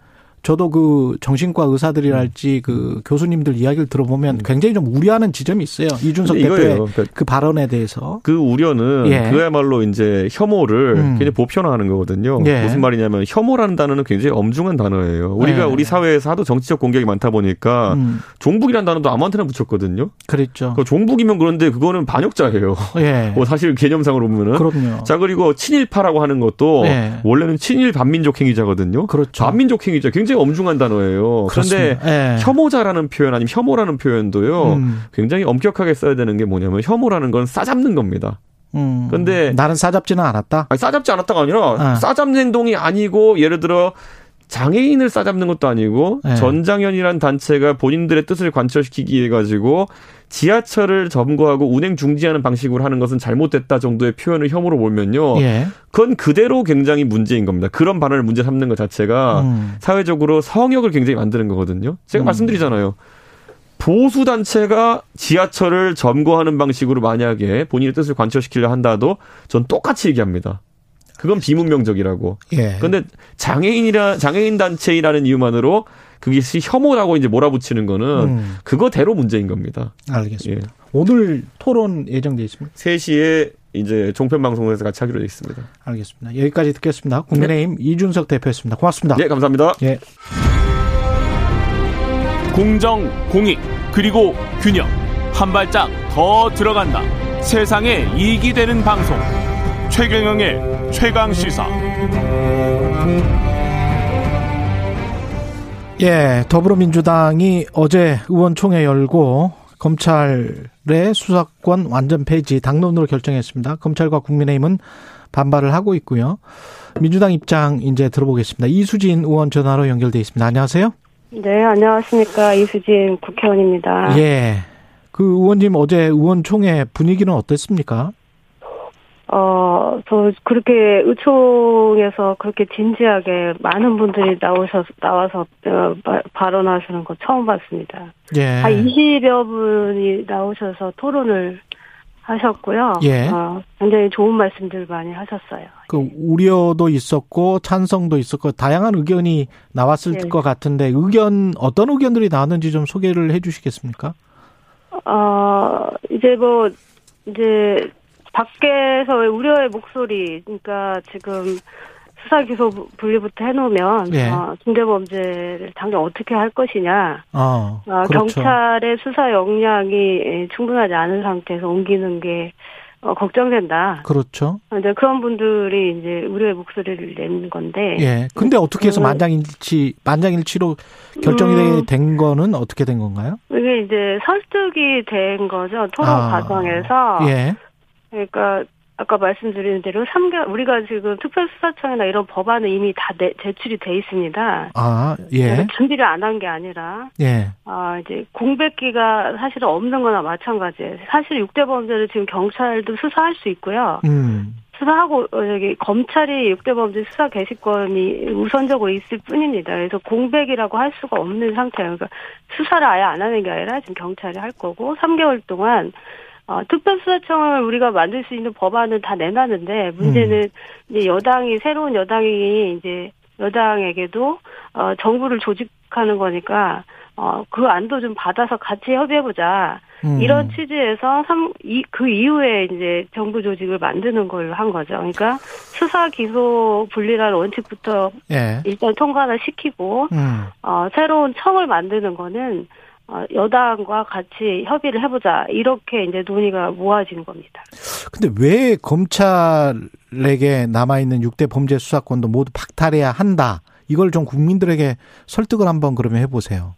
저도 그 정신과 의사들이랄지 그 교수님들 이야기를 들어보면 굉장히 좀 우려하는 지점이 있어요. 이준석 대표의. 그러니까 그 발언에 대해서. 그 우려는 예. 그야말로 이제 혐오를 음. 굉장히 보편화하는 거거든요. 예. 무슨 말이냐면 혐오라는 단어는 굉장히 엄중한 단어예요. 우리가 예. 우리 사회에서 하도 정치적 공격이 많다 보니까 음, 종북이라는 단어도 아무한테나 붙였거든요. 그랬죠. 그 종북이면 그런데 그거는 반역자예요. 예. [LAUGHS] 뭐 사실 개념상으로 보면은. 그럼요. 자 그리고 친일파라고 하는 것도 예. 원래는 친일 반민족 행위자거든요. 그렇죠. 반민족 행위자 굉장히 엄중한 단어예요. 그런데. 예. 혐오자라는 표현 아니면 혐오라는 표현도요. 음, 굉장히 엄격하게 써야 되는 게 뭐냐면 혐오라는 건 싸잡는 겁니다. 음. 근데- 나는 싸잡지는 않았다. 아니, 싸잡지 않았다가 아니라 아. 싸잡는 행동이 아니고 예를 들어 장애인을 싸잡는 것도 아니고 네. 전장현이란 단체가 본인들의 뜻을 관철시키기 위해 가지고 지하철을 점거하고 운행 중지하는 방식으로 하는 것은 잘못됐다 정도의 표현을 혐오로 몰면요. 예. 그건 그대로 굉장히 문제인 겁니다. 그런 발언을 문제 삼는 것 자체가 음. 사회적으로 성역을 굉장히 만드는 거거든요. 제가 음. 말씀드리잖아요. 보수 단체가 지하철을 점거하는 방식으로 만약에 본인의 뜻을 관철시키려 한다도 전 똑같이 얘기합니다. 그건 비문명적이라고. 예. 근데 장애인이라 장애인 단체이라는 이유만으로 그것이 혐오라고 이제 몰아붙이는 거는 음, 그거대로 문제인 겁니다. 알겠습니다. 예. 오늘 토론 예정돼 있습니다. 3시에 이제 종편 방송에서 같이 하기로 돼 있습니다. 알겠습니다. 여기까지 듣겠습니다. 국민의힘 이준석 대표였습니다. 고맙습니다. 네, 감사합니다. 예. 공정, 공익, 그리고 균형. 한 발짝 더 들어간다. 세상에 이익이 되는 방송. 최경영의 최강 시사. 예, 더불어민주당이 어제 의원총회 열고 검찰의 수사권 완전 폐지 당론으로 결정했습니다. 검찰과 국민의힘은 반발을 하고 있고요. 민주당 입장 이제 들어보겠습니다. 이수진 의원 전화로 연결돼 있습니다. 안녕하세요. 네, 안녕하십니까. 이수진 국회의원입니다. 예. 그 의원님 어제 의원총회 분위기는 어땠습니까? 어, 저 그렇게 의총에서 그렇게 진지하게 많은 분들이 나오셔 나와서 어, 바- 발언하시는 거 처음 봤습니다. 예. 한 20여 분이 나오셔서 토론을 하셨고요. 예. 어, 굉장히 좋은 말씀들 많이 하셨어요. 그 우려도 있었고 찬성도 있었고 다양한 의견이 나왔을 네. 것 같은데 의견 어떤 의견들이 나왔는지 좀 소개를 해 주시겠습니까? 어, 이제 뭐, 이제, 밖에서의 우려의 목소리, 그러니까 지금 수사 기소 분리부터 해놓으면, 예. 어, 중대범죄를 당장 어떻게 할 것이냐, 어, 어, 그렇죠. 경찰의 수사 역량이 예, 충분하지 않은 상태에서 옮기는 게, 어, 걱정된다. 그렇죠. 이제 그런 분들이 이제 우려의 목소리를 내는 건데, 예. 근데 어떻게 해서 음. 만장일치 만장일치로 결정이 음. 된 거는 어떻게 된 건가요? 이게 이제 설득이 된 거죠. 토론 아. 과정에서. 예. 그러니까 아까 말씀드린 대로 3개월 우리가 지금 특별수사청이나 이런 법안은 이미 다 내, 제출이 돼 있습니다. 아, 예. 준비를 안 한 게 아니라 예. 아 이제 공백기가 사실은 없는 거나 마찬가지예요. 사실 6대 범죄를 지금 경찰도 수사할 수 있고요. 음. 수사하고 어, 여기 검찰이 6대 범죄 수사 개시권이 우선적으로 있을 뿐입니다. 그래서 공백이라고 할 수가 없는 상태예요. 그러니까 수사를 아예 안 하는 게 아니라 지금 경찰이 할 거고 3개월 동안 어, 특별수사청을 우리가 만들 수 있는 법안은 다 내놨는데 문제는 이제 여당이 새로운 여당이 이제 여당에게도 어, 정부를 조직하는 거니까 어, 그 안도 좀 받아서 같이 협의해보자. 음. 이런 취지에서 삼, 이, 그 이후에 이제 정부 조직을 만드는 걸 한 거죠. 그러니까 수사 기소 분리라는 원칙부터 예. 일단 통과를 시키고, 음. 어, 새로운 청을 만드는 거는 어, 여당과 같이 협의를 해보자 이렇게 이제 논의가 모아진 겁니다. 근데 왜 검찰에게 남아 있는 6대 범죄 수사권도 모두 박탈해야 한다? 이걸 좀 국민들에게 설득을 한번 그러면 해보세요.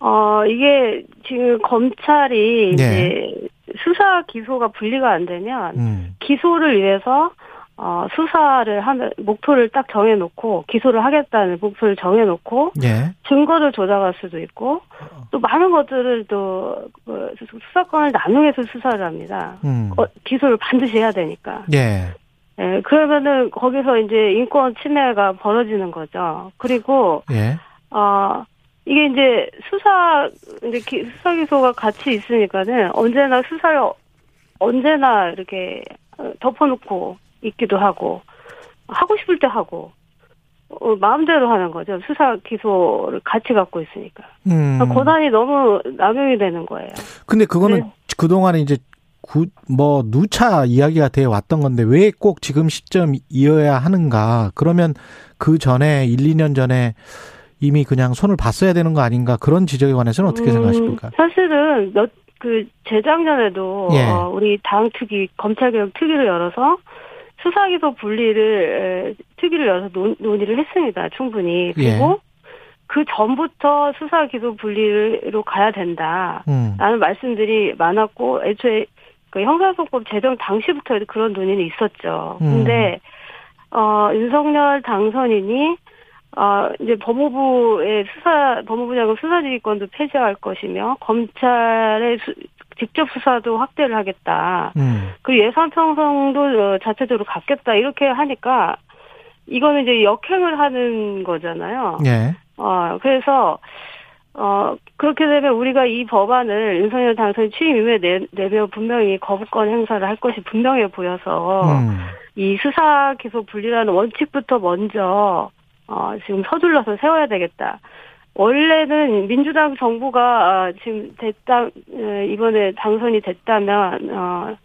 어 이게 지금 검찰이 네. 이제 수사 기소가 분리가 안 되면 음. 기소를 위해서 어, 수사를 하는 목표를 딱 정해놓고 기소를 하겠다는 목표를 정해놓고 예. 증거를 조작할 수도 있고 또 많은 것들을 또 그, 수사권을 남용해서 수사를 합니다. 음. 어, 기소를 반드시 해야 되니까. 예. 예. 그러면은 거기서 이제 인권 침해가 벌어지는 거죠. 그리고 예. 어 이게 이제 수사 이제 기, 수사 기소가 같이 있으니까는 언제나 수사를 언제나 이렇게 덮어놓고 있기도 하고 하고 싶을 때 하고 어, 마음대로 하는 거죠. 수사 기소를 같이 갖고 있으니까. 음. 권한이 너무 남용이 되는 거예요. 근데 그거는 네. 그 동안에 이제 구, 뭐 누차 이야기가 돼 왔던 건데 왜 꼭 지금 시점이어야 하는가? 그러면 그 전에 1, 2년 전에 이미 그냥 손을 봤어야 되는 거 아닌가? 그런 지적에 관해서는 어떻게 음, 생각하십니까? 사실은 몇 그 재작년에도 예. 어, 우리 당 특위 검찰개혁 특위를 열어서 수사기소 분리를 특위를 열어서 논, 의를 했습니다. 충분히. 그리고 예. 그 전부터 수사 기소 분리로 가야 된다. 음. 라는 말씀들이 많았고 애초에 그 형사소법 제정 당시부터 그런 논의는 있었죠. 음. 근데 어 윤석열 당선인이 어 이제 법무부의 수사 법무부 장관 수사지휘권도 폐지할 것이며 검찰의 수, 직접 수사도 확대를 하겠다. 음. 그 예산 편성도 어, 자체적으로 갖겠다. 이렇게 하니까 이거는 이제 역행을 하는 거잖아요. 예. 어, 그래서 어, 그렇게 되면 우리가 이 법안을 윤석열 당선인 취임 이후에 내, 내면 분명히 거부권 행사를 할 것이 분명해 보여서 음. 이 수사 기소 분리라는 원칙부터 먼저 어, 지금 서둘러서 세워야 되겠다. 원래는 민주당 정부가 아, 지금 됐다 어, 이번에 당선이 됐다면 어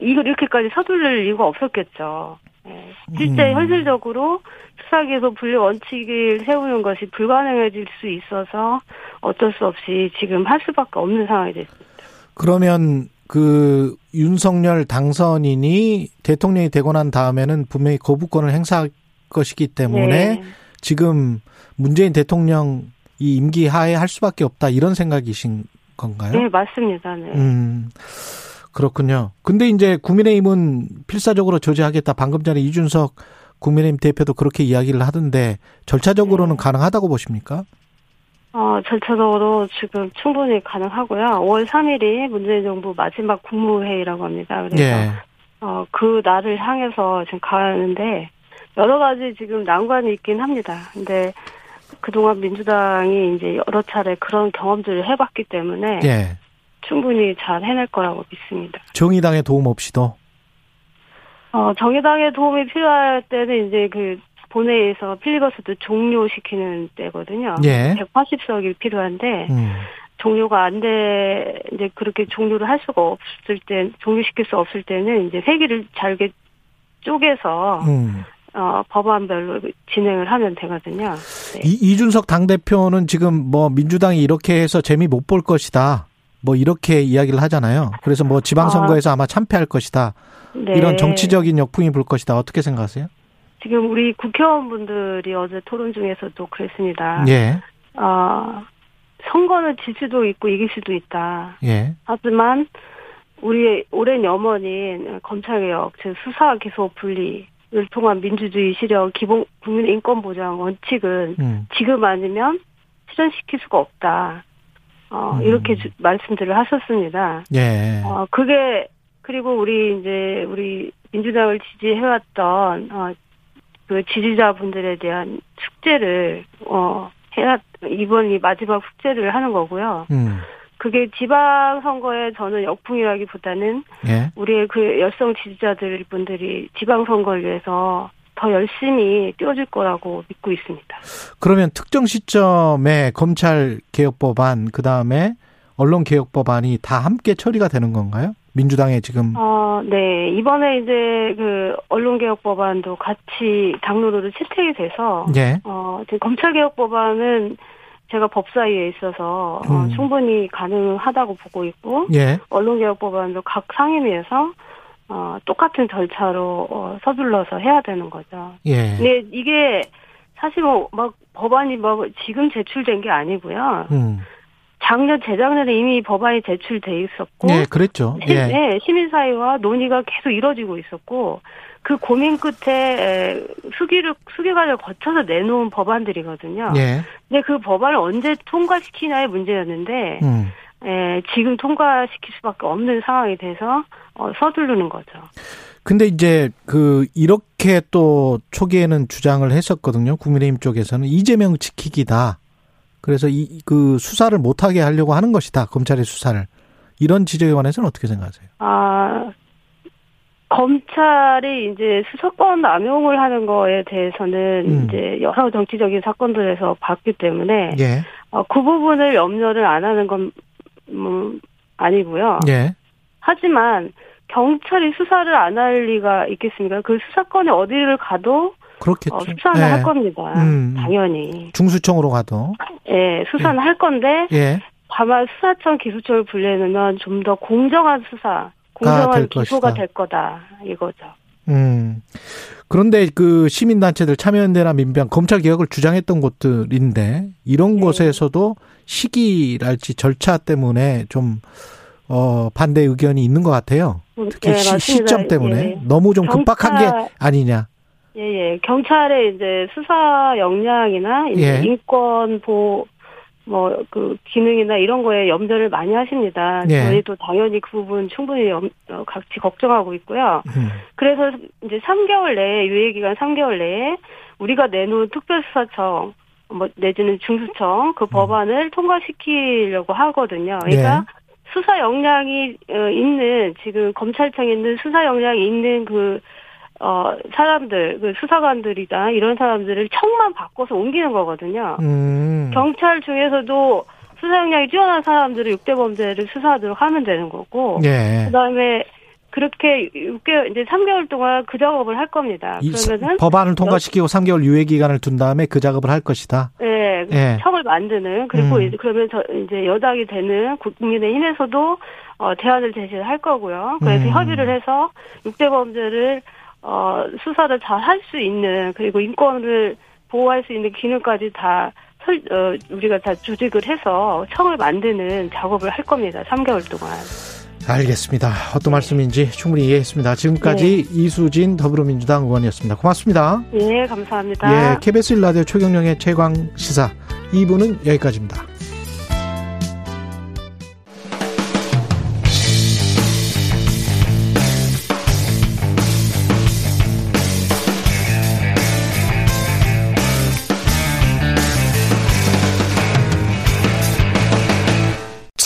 이걸 이렇게까지 서둘릴 이유가 없었겠죠. 예. 실제 음. 현실적으로 수사기소 분리 원칙을 세우는 것이 불가능해질 수 있어서 어쩔 수 없이 지금 할 수밖에 없는 상황이 됐습니다. 그러면 그 윤석열 당선인이 대통령이 되고 난 다음에는 분명히 거부권을 행사할 것이기 때문에 네. 지금 문재인 대통령 이 임기 하에 할 수밖에 없다 이런 생각이신 건가요? 네, 맞습니다. 네. 음. 그렇군요. 근데 이제 국민의힘은 필사적으로 조제하겠다. 방금 전에 이준석 국민의힘 대표도 그렇게 이야기를 하던데 절차적으로는 네. 가능하다고 보십니까? 어, 절차적으로 지금 충분히 가능하고요. 5월 3일이 문재인 정부 마지막 국무회의라고 합니다. 그래서 예. 어, 그 날을 향해서 지금 가는데 여러 가지 지금 난관이 있긴 합니다. 근데 그동안 민주당이 이제 여러 차례 그런 경험들을 해봤기 때문에 예. 충분히 잘 해낼 거라고 믿습니다. 정의당의 도움 없이도? 어, 정의당의 도움이 필요할 때는 이제 그 본회의에서 필리버스터 종료시키는 때거든요. 예. 180석이 필요한데 음. 종료가 안 돼, 이제 그렇게 종료를 할 수가 없을 때, 종료시킬 수 없을 때는 이제 회기를 잘게 쪼개서 음. 어, 법안별로 진행을 하면 되거든요. 네. 이, 이준석 당대표는 지금 뭐 민주당이 이렇게 해서 재미 못 볼 것이다. 뭐 이렇게 이야기를 하잖아요. 그래서 뭐 지방선거에서 아, 마 참패할 것이다. 네. 이런 정치적인 역풍이 불 것이다. 어떻게 생각하세요? 지금 우리 국회의원분들이 어제 토론 중에서도 그랬습니다. 예. 어, 선거는 질 수도 있고 이길 수도 있다. 예. 하지만 우리의 오랜 염원인 검찰개혁, 즉 수사 기소 분리, 을 통한 민주주의 실현, 기본 국민 인권 보장 원칙은 음. 지금 아니면 실현시킬 수가 없다. 어, 음. 이렇게 주, 말씀들을 하셨습니다. 예. 어, 그게 그리고 우리 이제 우리 민주당을 지지해왔던 어, 그 지지자분들에 대한 숙제를 어 해야 이번이 마지막 숙제를 하는 거고요. 음. 그게 지방 선거에 저는 역풍이라기보다는 예? 우리의 그 열성 지지자들 분들이 지방 선거를 위해서 더 열심히 뛰어줄 거라고 믿고 있습니다. 그러면 특정 시점에 검찰 개혁법안 그 다음에 언론 개혁법안이 다 함께 처리가 되는 건가요? 민주당에 지금 어, 네 이번에 이제 그 언론 개혁 법안도 같이 당론으로 채택이 돼서 예. 어, 지금 검찰 개혁 법안은 제가 법사위에 있어서 어, 음. 충분히 가능하다고 보고 있고 예. 언론 개혁 법안도 각 상임위에서 어, 똑같은 절차로 어, 서둘러서 해야 되는 거죠. 예. 근데 이게 사실 뭐 막 법안이 막 지금 제출된 게 아니고요. 음. 작년 재작년에 이미 법안이 제출돼 있었고 예, 그랬죠. 시- 예. 네, 시민사회와 논의가 계속 이뤄지고 있었고 그 고민 끝에 에, 수기를 수기관을 거쳐서 내놓은 법안들이거든요. 예. 근데 그 법안을 언제 통과시키냐의 문제였는데 음. 에, 지금 통과시킬 수밖에 없는 상황이 돼서 어, 서두르는 거죠. 근데 이제 그 이렇게 또 초기에는 주장을 했었거든요. 국민의힘 쪽에서는 이재명 지키기다. 그래서 이 그 수사를 못하게 하려고 하는 것이다. 검찰의 수사를 이런 지적에 관해서는 어떻게 생각하세요? 아 검찰이 이제 수사권 남용을 하는 거에 대해서는 음. 이제 여러 정치적인 사건들에서 봤기 때문에 예, 어, 그 부분을 염려를 안 하는 건 음, 아니고요. 예, 하지만 경찰이 수사를 안 할 리가 있겠습니까? 그 수사권이 어디를 가도 그렇겠죠. 어, 수사는 예. 할 겁니다. 음. 당연히. 중수청으로 가도 예, 수사는 할 건데 예, 다만 수사청 기소청을 분리해놓으면 좀 더 공정한 수사, 될 공정한 기소가 것이다. 될 거다 이거죠. 음. 그런데 그 시민단체들 참여연대나 민병 검찰 개혁을 주장했던 곳들인데 이런 네. 곳에서도 시기랄지 절차 때문에 좀 어, 반대 의견이 있는 것 같아요. 특히 예, 시. 시점 때문에 예. 너무 좀 급박한 게 아니냐. 예, 예. 경찰의 이제 수사 역량이나 이제 예. 인권 보호 뭐 그 기능이나 이런 거에 염려를 많이 하십니다. 예. 저희도 당연히 그 부분 충분히 염, 어, 같이 걱정하고 있고요. 음. 그래서 이제 3개월 내에 유예 기간 3개월 내에 우리가 내놓은 특별수사청 뭐 내지는 중수청 그 법안을 통과시키려고 하거든요. 그러니까 네. 수사 역량이 어, 있는 지금 검찰청에 있는 수사 역량이 있는 그 어, 사람들, 그 수사관들이다, 이런 사람들을 청만 바꿔서 옮기는 거거든요. 음. 경찰 중에서도 수사 역량이 뛰어난 사람들을 6대 범죄를 수사하도록 하면 되는 거고, 예. 그 다음에 그렇게 6개월, 이제 3개월 동안 그 작업을 할 겁니다. 이 그러면은, 법안을 통과시키고 3개월 유예 기간을 둔 다음에 그 작업을 할 것이다. 예, 예. 척을 만드는, 그리고 음. 이제 그러면 저, 이제 여당이 되는 국민의힘에서도, 어, 대안을 제시를 할 거고요. 그래서 음. 협의를 해서 6대 범죄를, 어, 수사를 잘 할 수 있는, 그리고 인권을 보호할 수 있는 기능까지 다 설, 어, 우리가 다 조직을 해서 청을 만드는 작업을 할 겁니다. 3개월 동안. 알겠습니다. 어떤 말씀인지 충분히 이해했습니다. 지금까지 네. 이수진 더불어민주당 의원이었습니다. 고맙습니다. 예, 감사합니다. 예, KBS 일라디오 최경령의 최광 시사 2부는 여기까지입니다.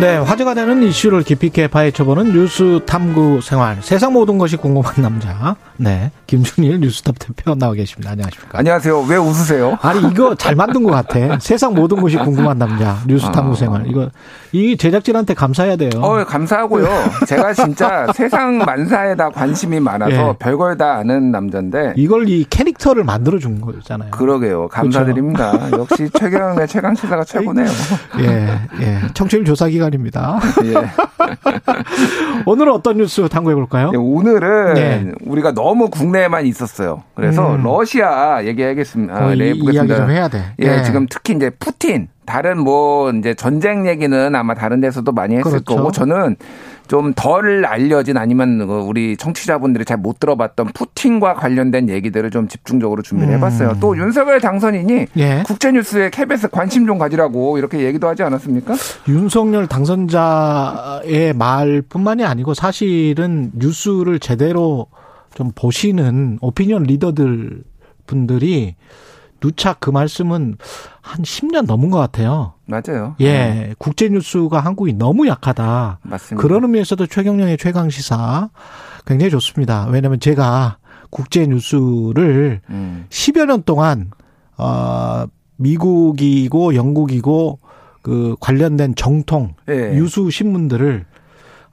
네, 화제가 되는 이슈를 깊이 있게 파헤쳐보는 뉴스 탐구 생활. 세상 모든 것이 궁금한 남자. 네, 김준일 뉴스톱 대표 나와 계십니다. 안녕하십니까? 안녕하세요. 왜 웃으세요? 아니 이거 잘 만든 것 같아. 세상 모든 것이 궁금한 남자 뉴스 탐구 생활. 이거 이 제작진한테 감사해야 돼요. 어, 감사하고요. 제가 진짜 세상 만사에 다 관심이 많아서 예. 별걸 다 아는 남자인데. 이걸 이 캐릭터를 만들어 준 거잖아요. 그러게요. 감사드립니다. 역시 최경의 최강 시사가 최고네요. 예, 예. 청취율 조사 기간 입니다. 예. [LAUGHS] 오늘은 어떤 뉴스 탐구해 볼까요? 예, 오늘은 네. 우리가 너무 국내에만 있었어요. 그래서 음. 러시아 얘기하겠습니다. 어, 아, 이- 네, 이야기. 좀 해야 돼. 예, 예. 지금 특히 이제 푸틴 다른 뭐 이제 전쟁 얘기는 아마 다른 데서도 많이 했을 그렇죠. 거고 저는 좀 덜 알려진 아니면 그 우리 청취자분들이 잘 못 들어봤던 푸틴과 관련된 얘기들을 좀 집중적으로 준비를 해봤어요. 또 윤석열 당선인이 음. 예. 국제뉴스에 KBS 관심 좀 가지라고 이렇게 얘기도 하지 않았습니까? 윤석열 당선자의 말뿐만이 아니고 사실은 뉴스를 제대로 좀 보시는 오피니언 리더들 분들이 누차 그 말씀은 한 10년 넘은 것 같아요. 맞아요. 예, 네. 국제 뉴스가 한국이 너무 약하다. 맞습니다. 그런 의미에서도 최경영의 최강 시사 굉장히 좋습니다. 왜냐하면 제가 국제 뉴스를 음. 10여 년 동안 어 미국이고 영국이고 그 관련된 정통 네. 유수 신문들을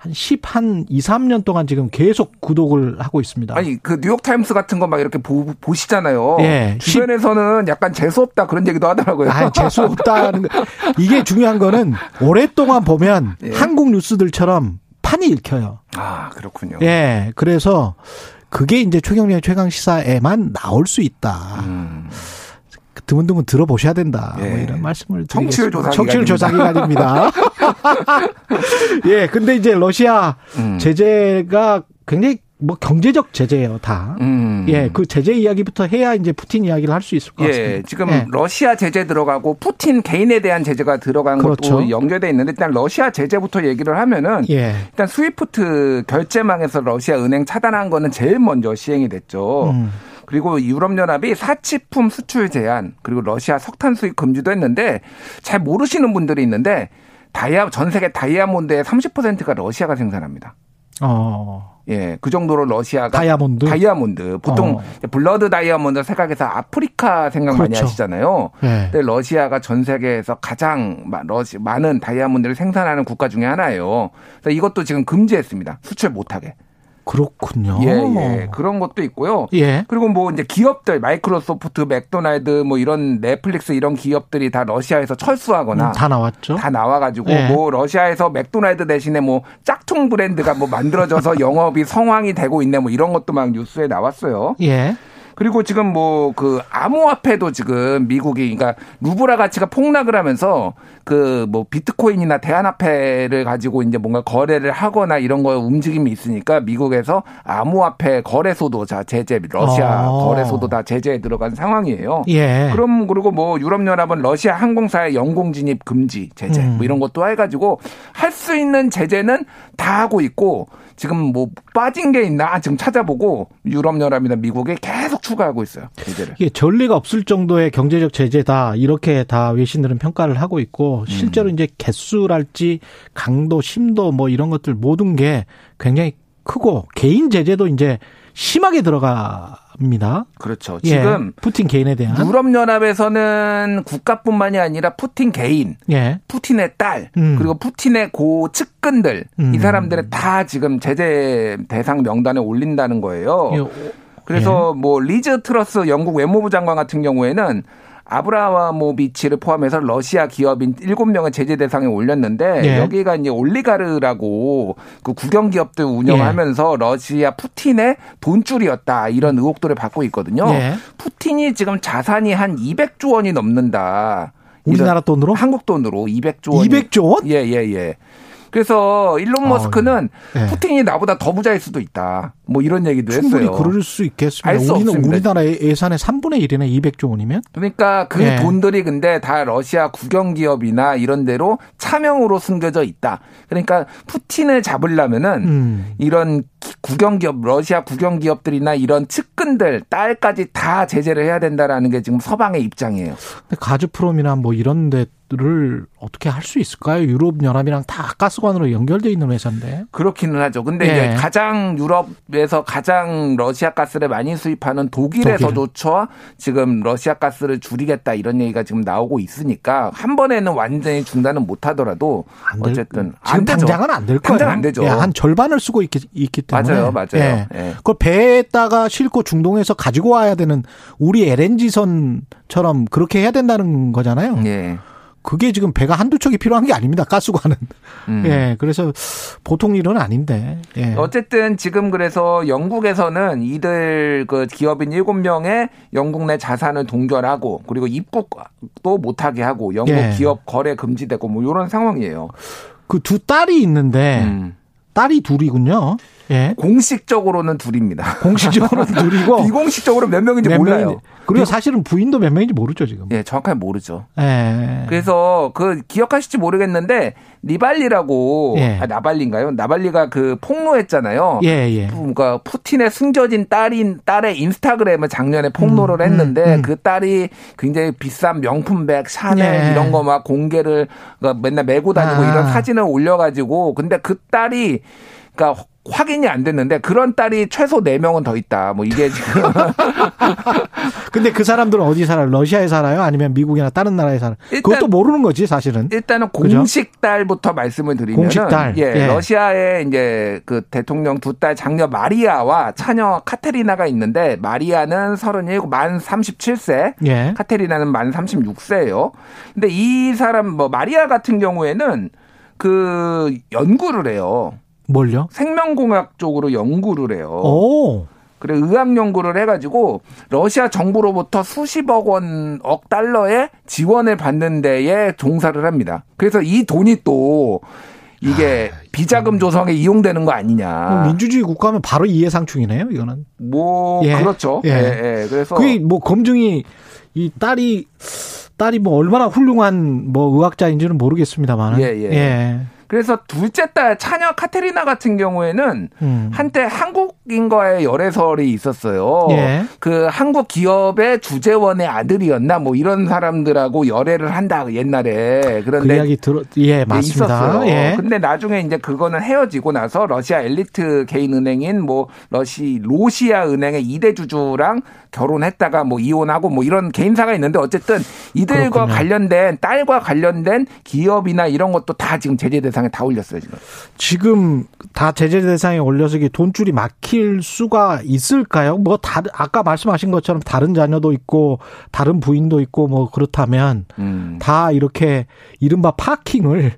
한 10, 한 2, 3년 동안 지금 계속 구독을 하고 있습니다. 아니, 그 뉴욕타임스 같은 거 막 이렇게 보, 보시잖아요. 예. 주변에서는 약간 재수없다 그런 얘기도 하더라고요. 아 재수없다는 거. 이게 중요한 거는 오랫동안 보면 예. 한국 뉴스들처럼 판이 읽혀요. 아, 그렇군요. 예. 그래서 그게 이제 최경련 최강 시사에만 나올 수 있다. 음. 드문드문 들어보셔야 된다. 뭐 예. 뭐 이런 말씀을 청취율 조사 청취율 조사 기간입니다. [LAUGHS] 예, 근데 이제 러시아 음. 제재가 굉장히 뭐 경제적 제재예요, 다. 음. 예, 그 제재 이야기부터 해야 이제 푸틴 이야기를 할 수 있을 것 예, 같습니다. 지금 예. 러시아 제재 들어가고 푸틴 개인에 대한 제재가 들어간 그렇죠. 것도 연결돼 있는데 일단 러시아 제재부터 얘기를 하면은 예. 일단 스위프트 결제망에서 러시아 은행 차단한 거는 제일 먼저 시행이 됐죠. 음. 그리고 유럽연합이 사치품 수출 제한 그리고 러시아 석탄 수입 금지도 했는데 잘 모르시는 분들이 있는데 다이아 전 세계 다이아몬드의 30%가 러시아가 생산합니다. 어. 예, 그 정도로 러시아가 다이아몬드 다이아몬드 보통 어. blood diamond 생각해서 아프리카 생각 그렇죠. 많이 하시잖아요. 네. 근데 러시아가 전 세계에서 가장 러시 많은 다이아몬드를 생산하는 국가 중에 하나예요. 그래서 이것도 지금 금지했습니다. 수출 못 하게. 그렇군요. 예, 예. 그런 것도 있고요. 예. 그리고 뭐 이제 기업들 마이크로소프트, 맥도날드 뭐 이런 넷플릭스 이런 기업들이 다 러시아에서 철수하거나 음, 다 나왔죠. 다 나와 가지고 예. 뭐 러시아에서 맥도날드 대신에 뭐 짝퉁 브랜드가 뭐 만들어져서 [LAUGHS] 영업이 성황이 되고 있네 뭐 이런 것도 막 뉴스에 나왔어요. 예. 그리고 지금 뭐 그 암호화폐도 지금 미국이 그러니까 루블화 가치가 폭락을 하면서 그 뭐 비트코인이나 대안화폐를 가지고 이제 뭔가 거래를 하거나 이런 거 움직임이 있으니까 미국에서 암호화폐 거래소도 자 제재 러시아 어. 거래소도 다 제재에 들어간 상황이에요. 예. 그럼 그리고 뭐 유럽 연합은 러시아 항공사의 영공 진입 금지 제재 음. 뭐 이런 것도 해 가지고 할 수 있는 제재는 다 하고 있고 지금 뭐 빠진 게 있나 지금 찾아보고 유럽연합이나 미국에 계속 추가하고 있어요. 제재를. 이게 전례가 없을 정도의 경제적 제재다 이렇게 다 외신들은 평가를 하고 있고 실제로 음. 이제 개수랄지 강도, 심도 뭐 이런 것들 모든 게 굉장히 크고 개인 제재도 이제 심하게 들어가 입니다. 그렇죠. 예, 지금 예, 푸틴 개인에 대한 유럽 연합에서는 국가뿐만이 아니라 푸틴 개인, 예. 푸틴의 딸, 음. 그리고 푸틴의 고 측근들 음. 이 사람들은 다 지금 제재 대상 명단에 올린다는 거예요. 예. 그래서 예. 뭐 리즈 트러스 영국 외무부 장관 같은 경우에는 아브라모비치를 포함해서 러시아 기업인 7명을 제재 대상에 올렸는데 예. 여기가 이제 올리가르히라고 그 국영 기업들 운영하면서 예. 러시아 푸틴의 돈줄이었다 이런 의혹들을 받고 있거든요. 예. 푸틴이 지금 자산이 한 200조 원이 넘는다. 우리나라 돈으로? 한국 돈으로 200조 원. 200조 원? 예, 예, 예. 그래서 일론 아, 머스크는 어, 네. 푸틴이 나보다 더 부자일 수도 있다. 뭐 이런 얘기도 충분히 했어요. 그럴 수 있겠습니다. 수 우리는 우리나라 예산의 3분의 1이네 200조 원이면. 그러니까 그 네. 돈들이 근데 다 러시아 국영 기업이나 이런 데로 차명으로 숨겨져 있다. 그러니까 푸틴을 잡으려면은 음. 이런 국영 기업 러시아 국영 기업들이나 이런 측근들 딸까지 다 제재를 해야 된다라는 게 지금 서방의 입장이에요. 가즈프롬이나 뭐 이런 데 를 어떻게 할 수 있을까요? 유럽 연합이랑 다 가스관으로 연결돼 있는 회사인데. 그렇기는 하죠. 근데 네. 이제 가장 유럽 유럽에서 가장 러시아 가스를 많이 수입하는 독일에서조차 지금 러시아 가스를 줄이겠다 이런 얘기가 지금 나오고 있으니까 한 번에는 완전히 중단은 못 하더라도 어쨌든 지금 당장은 안 될 거예요. 당장 안 되죠. 예, 한 절반을 쓰고 있기, 있기 때문에 맞아요, 맞아요. 예. 예. 그 배에다가 싣고 중동에서 가지고 와야 되는 우리 LNG선처럼 그렇게 해야 된다는 거잖아요. 예. 그게 지금 배가 한두 척이 필요한 게 아닙니다. 가스관은. 음. 예. 그래서 보통 일은 아닌데. 예. 어쨌든 지금 그래서 영국에서는 이들 그 기업인 7명의 영국 내 자산을 동결하고 그리고 입국도 못 하게 하고 영국 예. 기업 거래 금지되고 뭐 이런 상황이에요. 그 두 딸이 있는데 음. 딸이 둘이군요. 예? 공식적으로는 둘입니다. 공식적으로는 [LAUGHS] 둘이고 비공식적으로 몇 명인지 몇 몰라요. 명인지. 그리고 사실은 부인도 몇 명인지 모르죠 지금. 예, 정확하게 모르죠. 예. 그래서 그 기억하실지 모르겠는데 니발리라고 예. 아, 나발리인가요? 나발리가 그 폭로했잖아요. 예, 예. 그러니까 푸틴의 숨겨진 딸인 딸의 인스타그램을 작년에 폭로를 음, 했는데 음, 음. 그 딸이 굉장히 비싼 명품백, 샤넬 예. 이런 거 막 공개를 그러니까 맨날 메고 다니고 아. 이런 사진을 올려가지고 근데 그 딸이 그러니까 확인이 안 됐는데 그런 딸이 최소 4명은 더 있다. 뭐 이게 지금. [LAUGHS] 근데 그 사람들은 어디 살아요? 러시아에 살아요? 아니면 미국이나 다른 나라에 살아요? 일단, 그것도 모르는 거지, 사실은. 일단은 공식 딸부터 말씀을 드리면 공식 딸. 예, 예. 러시아에 이제 그 대통령 두 딸 장녀 마리아와 차녀 카테리나가 있는데 마리아는 37, 만 37세. 예. 카테리나는 만 36세예요. 근데 이 사람 뭐 마리아 같은 경우에는 그 연구를 해요. 뭘요? 생명공학 쪽으로 연구를 해요. 오. 그래 의학 연구를 해가지고 러시아 정부로부터 수십억 원, 억 달러의 지원을 받는 데에 종사를 합니다. 그래서 이 돈이 또 이게 아, 비자금 조성에 이용되는 거 아니냐. 민주주의 국가면 바로 이해상충이네요, 이거는. 뭐 예. 그렇죠. 예. 예. 예. 그래서 그게 뭐 검증이 이 딸이 딸이 뭐 얼마나 훌륭한 뭐 의학자인지는 모르겠습니다만. 예, 예. 예. 그래서 둘째 딸 차녀 카테리나 같은 경우에는 음. 한때 한국인과의 열애설이 있었어요. 예. 그 한국 기업의 주재원의 아들이었나 뭐 이런 사람들하고 열애를 한다 옛날에 그런데 그 이야기 들어 예 맞습니다. 있었어요. 예. 근데 나중에 이제 그거는 헤어지고 나서 러시아 엘리트 개인 은행인 뭐 러시 로시아 은행의 이대 주주랑 결혼했다가 뭐 이혼하고 뭐 이런 개인사가 있는데 어쨌든 이들과 그렇군요. 관련된 딸과 관련된 기업이나 이런 것도 다 지금 제재 대상에 다 올렸어요 지금. 지금 다 제재 대상에 올려서 이게 돈줄이 막힐 수가 있을까요? 뭐 다른 아까 말씀하신 것처럼 다른 자녀도 있고 다른 부인도 있고 뭐 그렇다면 음. 다 이렇게 이른바 parking을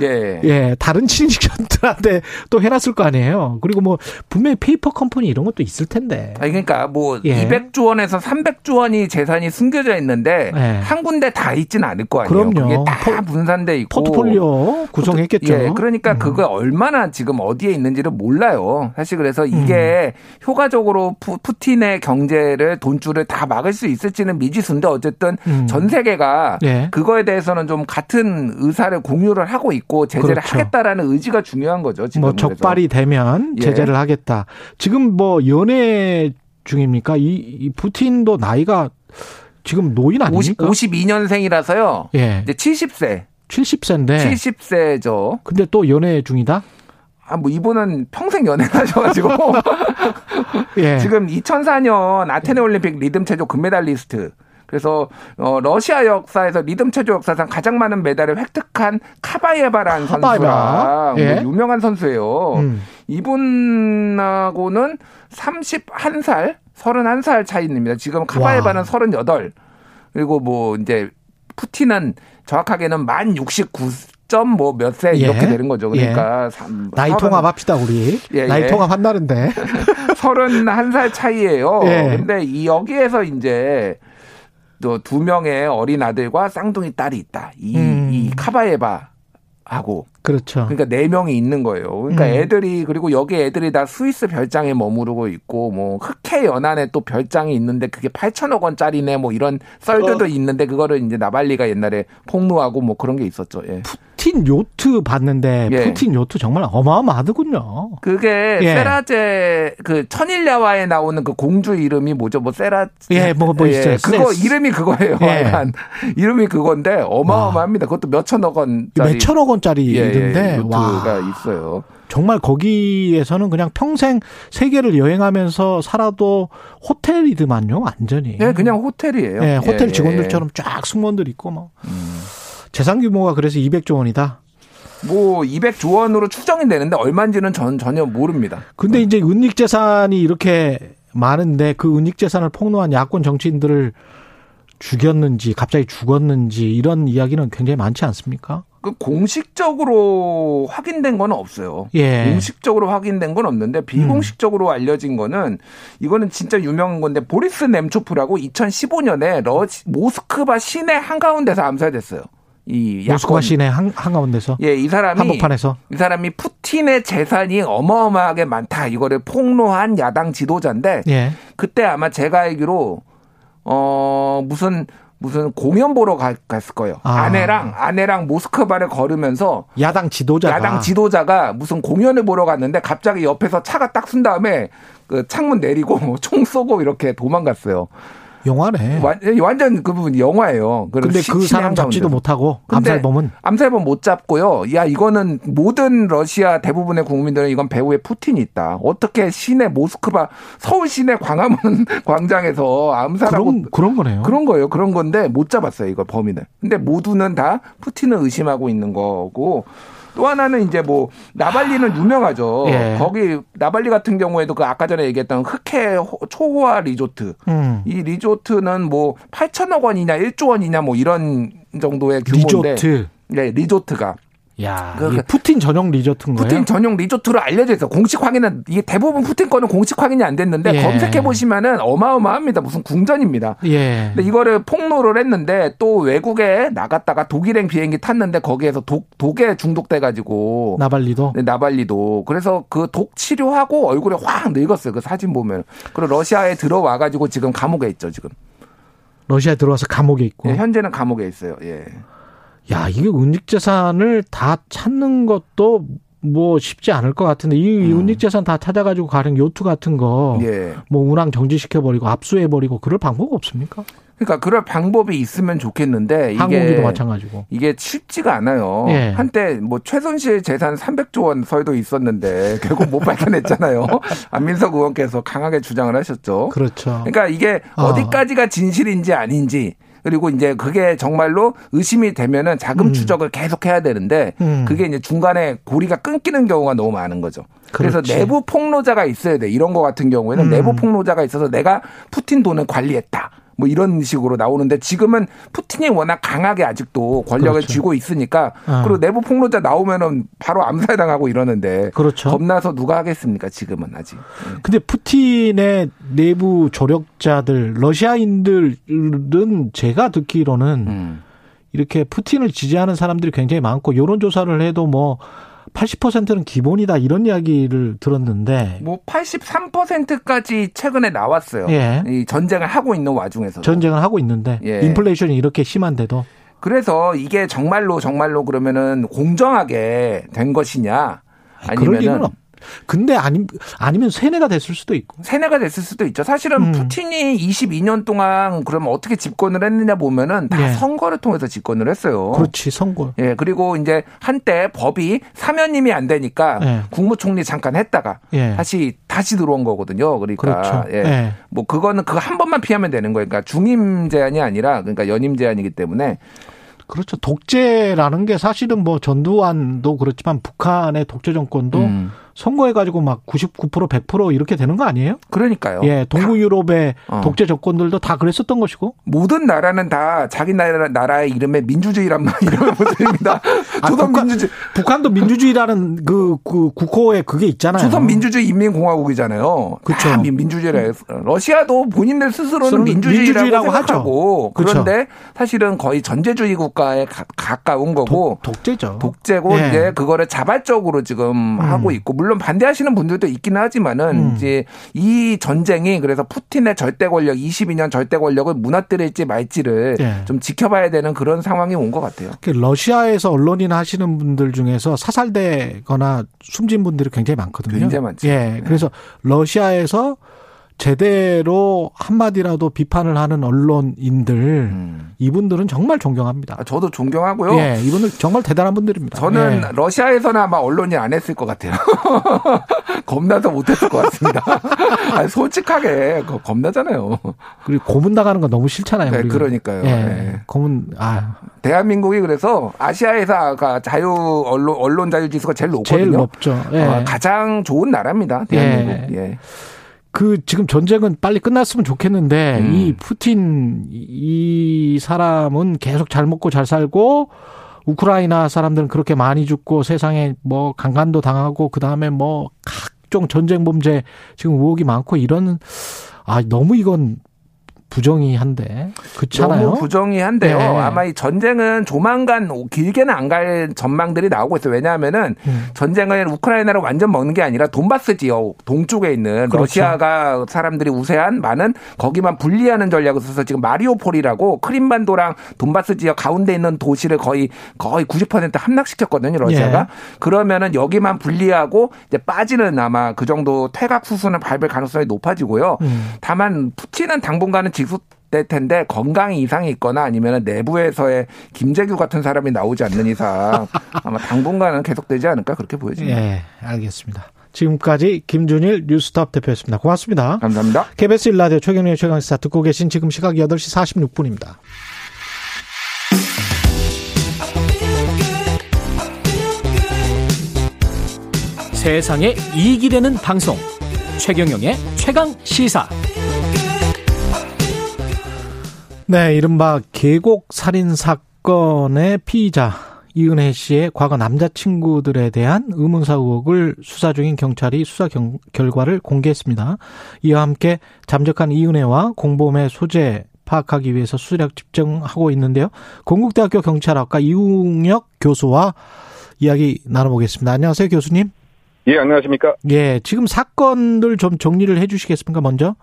예. 예, 다른 친인척들한테 또 해놨을 거 아니에요. 그리고 뭐 분명히 페이퍼 컴퍼니 이런 것도 있을 텐데. 아니 그러니까 뭐 예. 200조 원에서 300조 원이 재산이 숨겨져 있는데 예. 한 군데 다 있지는 않을 거 아니에요. 그럼요. 다 분산돼 있고 포트폴리오 구성했겠죠. 예, 그러니까 음. 그거 얼마나 지금 어디에 있는지를 몰라요. 사실 그래서 이게 음. 효과적으로 푸, 푸틴의 경제를 돈줄을 다 막을 수 있을지는 미지수인데 어쨌든 음. 전 세계가 예. 그거에 대해서는 좀 같은 의사를 공유를 하고 있고. 있고 제재를 그렇죠. 하겠다라는 의지가 중요한 거죠. 지금 뭐 적발이 그래서. 되면 예. 제재를 예. 하겠다. 지금 뭐 연애 중입니까? 이, 이 푸틴도 나이가 지금 노인 아닙니까? 50, 52년생이라서요. 예. 이제 70세. 70세인데. 70세죠. 근데 또 연애 중이다? 아, 뭐, 이분은 평생 연애를 하셔가지고. [LAUGHS] 예. [LAUGHS] 지금 2004년 아테네 올림픽 리듬 체조 금메달리스트. 그래서 어 러시아 역사에서 리듬 체조 역사상 가장 많은 메달을 획득한 카바예바라는 선수랑 예? 뭐 유명한 선수예요. 음. 이분하고는 31살, 31살 차이입니다. 지금 카바예바는 38. 그리고 뭐 이제 푸틴은 정확하게는 만 69. 뭐몇 세 이렇게 예. 되는 거죠. 그러니까 예. 3, 나이 30, 통합합시다 우리. 예, 나이 예. 통합 한다는데. [LAUGHS] 31살 차이예요. 예. 근데 이 여기에서 이제 또 두 명의 어린 아들과 쌍둥이 딸이 있다. 이, 음. 이 카바에바 하고 그렇죠. 그러니까 네 명이 있는 거예요. 그러니까 음. 애들이 그리고 여기 애들이 다 스위스 별장에 머무르고 있고 뭐 흑해 연안에 또 별장이 있는데 그게 8천억 원짜리네 뭐 이런 썰들도 어. 있는데 그거를 이제 나발리가 옛날에 폭로하고 뭐 그런 게 있었죠. 예. 푸틴 요트 봤는데 예. 푸틴 요트 정말 어마어마하더군요. 그게 예. 세라제 그 천일야화에 나오는 그 공주 이름이 뭐죠? 뭐 세라 예, 뭐뭐 뭐 예. 있어요. 그거 세스. 이름이 그거예요. 예. 이름이 그건데 어마어마합니다. 그것도 몇 천억 원짜리 몇 천억 원짜리 예. 있는데 예, 와 있어요. 정말 거기에서는 그냥 평생 세계를 여행하면서 살아도 호텔이더만요, 완전히. 네, 그냥 호텔이에요. 네, 호텔 예, 직원들처럼 쫙 승무원들 있고 뭐. 음. 재산 규모가 그래서 200조 원이다. 뭐 200조 원으로 추정이 되는데 얼마인지는 전 전혀 모릅니다. 근데 이제 은닉 재산이 이렇게 많은데 그 은닉 재산을 폭로한 야권 정치인들을 죽였는지 갑자기 죽었는지 이런 이야기는 굉장히 많지 않습니까? 그 공식적으로 확인된 건 없어요. 예. 공식적으로 확인된 건 없는데 비공식적으로 음. 알려진 거는 이거는 진짜 유명한 건데 보리스 넴초프라고 2015년에 러 모스크바 시내 한가운데서 암살됐어요. 이 모스크바 시내 한, 한가운데서 예, 이 사람이 한복판에서 이 사람이 푸틴의 재산이 어마어마하게 많다 이거를 폭로한 야당 지도자인데 예. 그때 아마 제가 알기로 어 무슨 무슨 공연 보러 가, 갔을 거예요. 아. 아내랑 아내랑 모스크바를 걸으면서 야당 지도자가 야당 지도자가 무슨 공연을 보러 갔는데 갑자기 옆에서 차가 딱 쓴 다음에 그 창문 내리고 총 쏘고 이렇게 도망갔어요. 영화네. 완, 전 그 부분 영화예요. 근데 그 사람 잡지도 못하고 암살범은 암살범 못 잡고요. 야 이거는 모든 러시아 대부분의 국민들은 이건 배후에 푸틴이 있다. 어떻게 시내 모스크바 서울 시내 광화문 [LAUGHS] 광장에서 암살하고 그런, 그런 거네요. 그런 거예요. 그런 건데 못 잡았어요. 이거 범인을. 근데 모두는 다 푸틴을 의심하고 있는 거고 또 하나는 이제 뭐 나발리는 유명하죠. 예. 거기 나발리 같은 경우에도 그 아까 전에 얘기했던 흑해 초호화 리조트. 음. 이 리조트는 뭐 8천억 원이냐 1조 원이냐 뭐 이런 정도의 규모인데 리조트. 네, 리조트가 야, 그, 그 푸틴 전용 리조트인 거예요? 푸틴 전용 리조트로 알려져 있어요. 공식 확인은 이게 대부분 푸틴 거는 공식 확인이 안 됐는데 예. 검색해 보시면은 어마어마합니다. 무슨 궁전입니다. 예. 근데 이거를 폭로를 했는데 또 외국에 나갔다가 독일행 비행기 탔는데 거기에서 독 독에 중독돼 가지고 나발니도 네, 나발니도 그래서 그 독 치료하고 얼굴에 확 늙었어요. 그 사진 보면. 그리고 러시아에 들어와 가지고 지금 감옥에 있죠, 지금. 러시아에 들어와서 감옥에 있고. 네, 현재는 감옥에 있어요. 예. 야, 이게 은닉재산을 다 찾는 것도 뭐 쉽지 않을 것 같은데 이 음. 은닉재산 다 찾아가지고 가는 요트 같은 거, 예. 뭐 운항 정지시켜 버리고 압수해 버리고 그럴 방법 없습니까? 그러니까 그럴 방법이 있으면 좋겠는데 이게 항공기도 마찬가지고 이게 쉽지가 않아요. 예. 한때 뭐 최순실 재산 300조 원 서도 있었는데 [LAUGHS] 결국 못 밝혀냈잖아요. [LAUGHS] 안민석 의원께서 강하게 주장을 하셨죠. 그렇죠. 그러니까 이게 어. 어디까지가 진실인지 아닌지 그리고 이제 그게 정말로 의심이 되면은 자금 음. 추적을 계속 해야 되는데 음. 그게 이제 중간에 고리가 끊기는 경우가 너무 많은 거죠. 그렇지. 그래서 내부 폭로자가 있어야 돼. 이런 거 같은 경우에는 음. 내부 폭로자가 있어서 내가 푸틴 돈을 관리했다. 뭐 이런 식으로 나오는데 지금은 푸틴이 워낙 강하게 아직도 권력을 그렇죠. 쥐고 있으니까 어. 그리고 내부 폭로자 나오면은 바로 암살당하고 이러는데 그렇죠. 겁나서 누가 하겠습니까 지금은 아직. 네. 근데 푸틴의 내부 조력자들 러시아인들은 제가 듣기로는 음. 이렇게 푸틴을 지지하는 사람들이 굉장히 많고 여론 조사를 해도 뭐 80%는 기본이다 이런 이야기를 들었는데 뭐 83%까지 최근에 나왔어요. 예. 이 전쟁을 하고 있는 와중에서 전쟁을 하고 있는데 예. 인플레이션이 이렇게 심한데도 그래서 이게 정말로 정말로 그러면은 공정하게 된 것이냐 아니면은 근데 아니, 아니면 세뇌가 됐을 수도 있고. 세뇌가 됐을 수도 있죠. 사실은 음. 푸틴이 22년 동안 그러면 어떻게 집권을 했느냐 보면은 다 예. 선거를 통해서 집권을 했어요. 그렇지, 선거. 예, 그리고 이제 한때 법이 사면임이 안 되니까 예. 국무총리 잠깐 했다가 예. 다시 다시 들어온 거거든요. 그러니까 그렇죠. 예. 예. 뭐 그거는 그거 한 번만 피하면 되는 거예요. 그러니까 중임 제한이 아니라 그러니까 연임 제한이기 때문에 그렇죠. 독재라는 게 사실은 뭐 전두환도 그렇지만 북한의 독재 정권도 음. 선거해가지고 막 99% 100% 이렇게 되는 거 아니에요? 그러니까요. 예, 동부 유럽의 어. 독재 정권들도 다 그랬었던 것이고. 모든 나라는 다 자기 나라, 나라의 이름에 민주주의란 말 이름을 [LAUGHS] 붙입니다. 아, 조선 북한, 민주주의. 북한도 민주주의라는 그, 그 국호에 그게 있잖아요. 조선 민주주의 인민공화국이잖아요. 그렇죠. 민주주의래. 러시아도 본인들 스스로는 민주주의라고, 하고 그런데 사실은 거의 전제주의 국가에 가, 까운 거고 독, 재죠 독재고 예. 이제 그거를 자발적으로 지금 음. 하고 있고 물론 반대하시는 분들도 있기는 하지만은 음. 이제 이 전쟁이 그래서 푸틴의 절대 권력 22년 절대 권력을 무너뜨릴지 말지를 네. 좀 지켜봐야 되는 그런 상황이 온 것 같아요. 그 러시아에서 언론이나 하시는 분들 중에서 사살되거나 숨진 분들이 굉장히 많거든요. 굉장히 많죠. 예. 네. 그래서 러시아에서 제대로 한마디라도 비판을 하는 언론인들 음. 이분들은 정말 존경합니다. 아, 저도 존경하고요. 예, 이분들 정말 대단한 분들입니다. 저는 예. 러시아에서는 아마 언론이 안 했을 것 같아요. [LAUGHS] 겁나서 못했을 것 같습니다. [LAUGHS] 아니, 솔직하게 겁나잖아요. 그리고 고문 당하는 거 너무 싫잖아요. 네, 그러니까요. 예. 네. 고문 아 대한민국이 그래서 아시아에서 자유 언론 언론 자유 지수가 제일 높거든요. 제일 높죠. 예. 어, 가장 좋은 나라입니다. 대한민국. 예. 예. 그 지금 전쟁은 빨리 끝났으면 좋겠는데 음. 이 푸틴 이 사람은 계속 잘 먹고 잘 살고 우크라이나 사람들은 그렇게 많이 죽고 세상에 뭐 강간도 당하고 그다음에 뭐 각종 전쟁 범죄 지금 의혹이 많고 이런 아 너무 이건 부정의한데 그렇잖아요. 너무 부정의한데요. 네. 아마 이 전쟁은 조만간 길게는 안 갈 전망들이 나오고 있어요. 왜냐하면은 음. 전쟁은 우크라이나를 완전 먹는 게 아니라 돈바스 지역 동쪽에 있는 그렇죠. 러시아가 사람들이 우세한 많은 거기만 분리하는 전략을 써서 지금 마리오폴이라고 크림반도랑 돈바스 지역 가운데 있는 도시를 거의 거의 90% 함락시켰거든요. 러시아가 예. 그러면은 여기만 분리하고 이제 빠지는 아마 그 정도 퇴각 수순을 밟을 가능성이 높아지고요. 음. 다만 푸틴은 당분간은 직속될 텐데 건강에 이상이 있거나 아니면 내부에서의 김재규 같은 사람이 나오지 않는 이상 [LAUGHS] 아마 당분간은 계속되지 않을까 그렇게 보여집니다. 예, 알겠습니다. 지금까지 김준일 뉴스톱 대표였습니다. 고맙습니다. 감사합니다. KBS 일라디오 최경련의 최강시사 듣고 계신 지금 시각 8시 46분입니다. 세상에 이익이 되는 방송 최경영의 최강 시사 네, 이른바 계곡 살인 사건의 피의자 이은혜 씨의 과거 남자친구들에 대한 의문사 의혹을 수사 중인 경찰이 수사 경, 결과를 공개했습니다. 이와 함께 잠적한 이은혜와 공범의 소재 파악하기 위해서 수력 집중하고 있는데요. 건국대학교 경찰학과 이웅혁 교수와 이야기 나눠보겠습니다. 안녕하세요, 교수님. 예, 안녕하십니까? 예, 지금 사건들 좀 정리를 해 주시겠습니까, 먼저?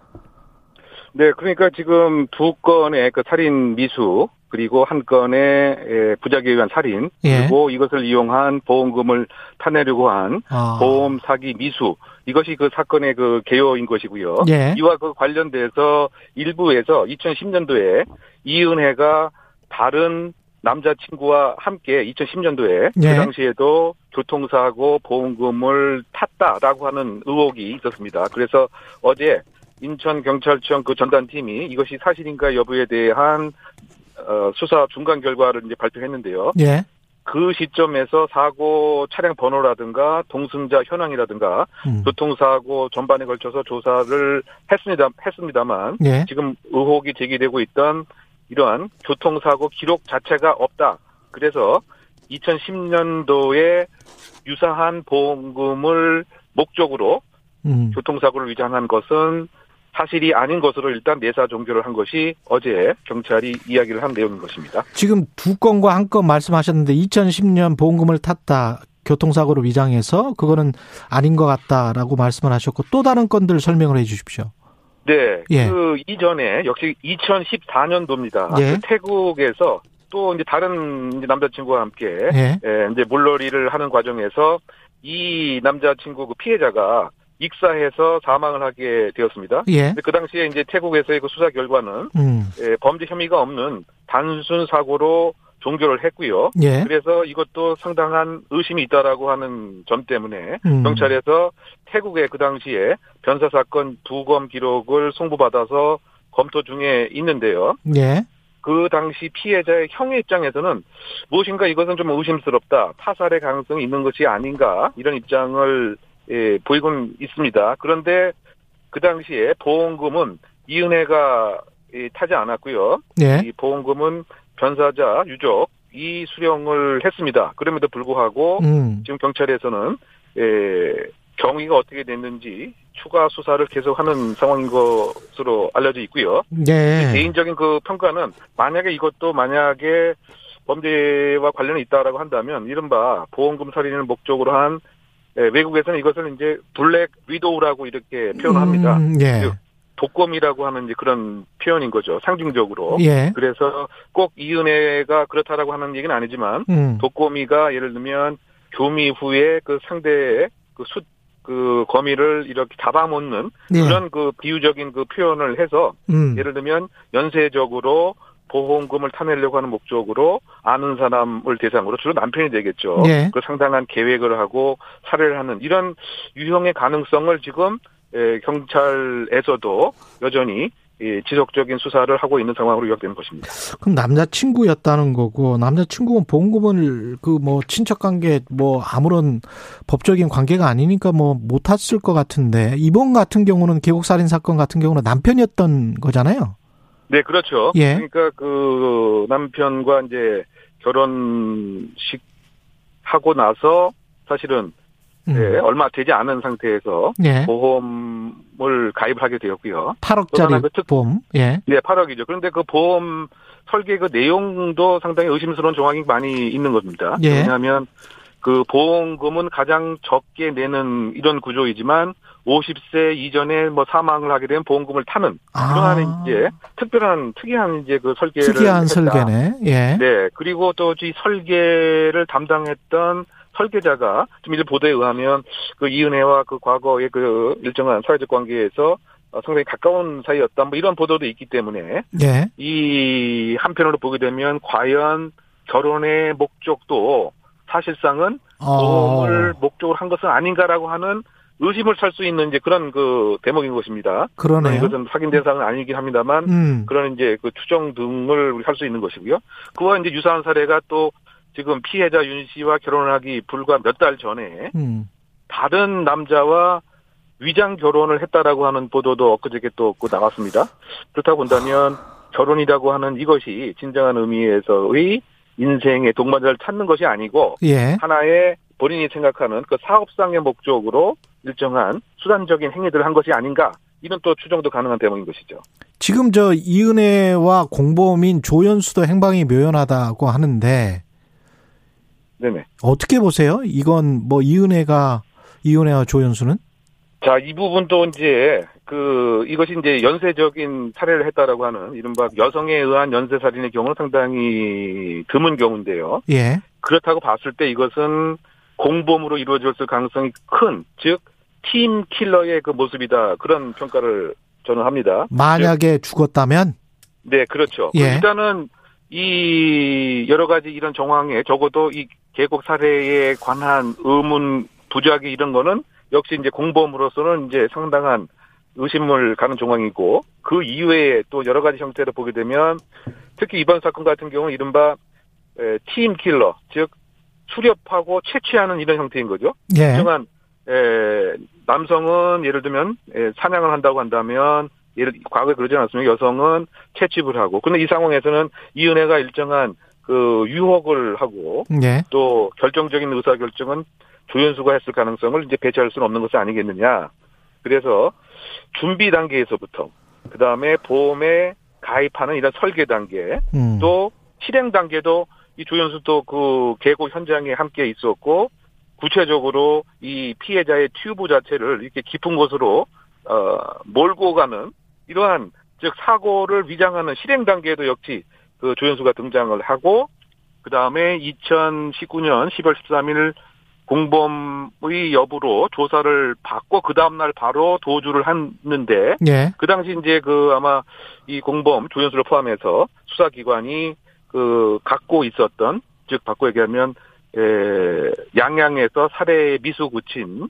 네, 그러니까 지금 두 건의 그 살인 미수 그리고 한 건의 부작위에 의한 살인 예. 그리고 이것을 이용한 보험금을 타내려고 한 아. 보험 사기 미수 이것이 그 사건의 그 개요인 것이고요. 예. 이와 그 관련돼서 일부에서 2010년도에 이은혜가 다른 남자친구와 함께 2010년도에 예. 그 당시에도 교통사고 보험금을 탔다라고 하는 의혹이 있었습니다. 그래서 어제 인천경찰청 그 전단팀이 이것이 사실인가 여부에 대한 어, 수사 중간 결과를 이제 발표했는데요. 예. 그 시점에서 사고 차량 번호라든가 동승자 현황이라든가 음. 교통사고 전반에 걸쳐서 조사를 했습니다 했습니다만 예. 지금 의혹이 제기되고 있던 이러한 교통사고 기록 자체가 없다. 그래서 2010년도에 유사한 보험금을 목적으로 음. 교통사고를 위장한 것은 사실이 아닌 것으로 일단 내사 종결을 한 것이 어제 경찰이 이야기를 한 내용인 것입니다. 지금 두 건과 한 건 말씀하셨는데 2010년 보험금을 탔다. 교통사고로 위장해서 그거는 아닌 것 같다라고 말씀을 하셨고 또 다른 건들 설명을 해 주십시오. 네. 예. 그 이전에 역시 2014년도입니다. 예. 그 태국에서 또 이제 다른 이제 남자친구와 함께 예. 예, 이제 물놀이를 하는 과정에서 이 남자친구 그 피해자가 익사해서 사망을 하게 되었습니다. 예. 그 당시에 이제 태국에서의 그 수사 결과는 음. 예, 범죄 혐의가 없는 단순 사고로 종결을 했고요. 예. 그래서 이것도 상당한 의심이 있다라고 하는 점 때문에 음. 경찰에서 태국에 그 당시에 변사 사건 두검 기록을 송부받아서 검토 중에 있는데요. 예. 그 당시 피해자의 형의 입장에서는 무엇인가 이것은 좀 의심스럽다. 타살의 가능성이 있는 것이 아닌가 이런 입장을 예, 보이곤 있습니다. 그런데 그 당시에 보험금은 이은혜가 예, 타지 않았고요. 네. 이 보험금은 변사자 유족 이 수령을 했습니다. 그럼에도 불구하고 음. 지금 경찰에서는 예, 경위가 어떻게 됐는지 추가 수사를 계속하는 상황인 것으로 알려져 있고요. 네. 개인적인 그 평가는 만약에 이것도 만약에 범죄와 관련이 있다라고 한다면 이른바 보험금 살인을 목적으로 한 예, 외국에서는 이것을 이제 블랙 위도우라고 이렇게 표현합니다. 음, 예. 독검이라고 하는 이제 그런 표현인 거죠. 상징적으로. 예. 그래서 꼭 이은혜가 그렇다라고 하는 얘기는 아니지만 음. 독거미가 예를 들면 교미 후에 그 상대의 그 수, 그 거미를 이렇게 잡아먹는 예. 그런 그 비유적인 그 표현을 해서 음. 예를 들면 연쇄적으로 보험금을 타내려고 하는 목적으로 아는 사람을 대상으로 주로 남편이 되겠죠. 예. 그 상당한 계획을 하고 살해를 하는 이런 유형의 가능성을 지금 예, 경찰에서도 여전히 예, 지속적인 수사를 하고 있는 상황으로 요약되는 것입니다. 그럼 남자친구였다는 거고 남자친구는 보험금을 그 뭐 친척 관계 뭐 아무런 법적인 관계가 아니니까 뭐못 탔을 것 같은데 이번 같은 경우는 계곡 살인 사건 같은 경우는 남편이었던 거잖아요. 네, 그렇죠. 예. 그러니까 그 남편과 이제 결혼식 하고 나서 사실은 음. 네, 얼마 되지 않은 상태에서 예. 보험을 가입을 하게 되었고요. 8억짜리 그 특, 보험. 예. 네, 8억이죠. 그런데 그 보험 설계 그 내용도 상당히 의심스러운 조항이 많이 있는 겁니다. 예. 왜냐하면 그 보험금은 가장 적게 내는 이런 구조이지만 50세 이전에 뭐 사망을 하게 되면 보험금을 타는 아. 그러한 이제 특별한 특이한 이제 그 설계를 특이한 했다. 설계네. 예. 네. 그리고 또 이 설계를 담당했던 설계자가 좀 이제 보도에 의하면 그 이은혜와 그 과거의 그 일정한 사회적 관계에서 어, 상당히 가까운 사이였다. 뭐 이런 보도도 있기 때문에 예. 이 한편으로 보게 되면 과연 결혼의 목적도 사실상은 보험을 어. 목적으로 한 것은 아닌가라고 하는 의심을 살 수 있는 이제 그런 그 대목인 것입니다. 그러네요. 이것은 확인된 사항은 아니긴 합니다만 음. 그런 이제 그 추정 등을 할 수 있는 것이고요. 그와 이제 유사한 사례가 또 지금 피해자 윤 씨와 결혼하기 불과 몇 달 전에 음. 다른 남자와 위장 결혼을 했다라고 하는 보도도 엊그저께 또 나왔습니다. 그렇다고 본다면 결혼이라고 하는 이것이 진정한 의미에서의 인생의 동반자를 찾는 것이 아니고 예. 하나의 본인이 생각하는 그 사업상의 목적으로 일정한 수단적인 행위들을 한 것이 아닌가 이런 또 추정도 가능한 대목인 것이죠. 지금 저 이은혜와 공범인 조연수도 행방이 묘연하다고 하는데 네네. 어떻게 보세요? 이건 뭐 이은혜가 이은혜와 조연수는? 자, 이 부분도 이제 그 이것이 이제 연쇄적인 살해를 했다라고 하는 이른바 여성에 의한 연쇄 살인의 경우는 상당히 드문 경우인데요. 예. 그렇다고 봤을 때 이것은 공범으로 이루어졌을 가능성이 큰, 즉, 팀 킬러의 그 모습이다. 그런 평가를 저는 합니다. 만약에 즉, 죽었다면? 네, 그렇죠. 예. 일단은 이 여러 가지 이런 정황에 적어도 이 계곡 살해에 관한 의문 부작위 이런 거는 역시 이제 공범으로서는 이제 상당한 의심을 가는 정황이고 그 이외에 또 여러 가지 형태로 보게 되면 특히 이번 사건 같은 경우는 이른바 팀 킬러 즉 수렵하고 채취하는 이런 형태인 거죠. 예. 하지만 에, 남성은 예를 들면 에, 사냥을 한다고 한다면 예를 과거에 그러지 않았습니까? 여성은 채집을 하고. 근데 이 상황에서는 이은혜가 일정한 그 유혹을 하고 예. 또 결정적인 의사 결정은 조연수가 했을 가능성을 이제 배제할 수는 없는 것이 아니겠느냐. 그래서 준비 단계에서부터 그 다음에 보험에 가입하는 이런 설계 단계 음. 또 실행 단계도 이 조연수도 그 계곡 현장에 함께 있었고 구체적으로 이 피해자의 튜브 자체를 이렇게 깊은 곳으로 어 몰고 가는 이러한 즉 사고를 위장하는 실행 단계에도 역시 그 조연수가 등장을 하고 그 다음에 2019년 10월 13일 공범의 여부로 조사를 받고 그 다음날 바로 도주를 했는데 예. 그 당시 이제 그 아마 이 공범 조연수를 포함해서 수사기관이 그 갖고 있었던 즉 바꿔 얘기하면 에, 양양에서 살해 미수 구친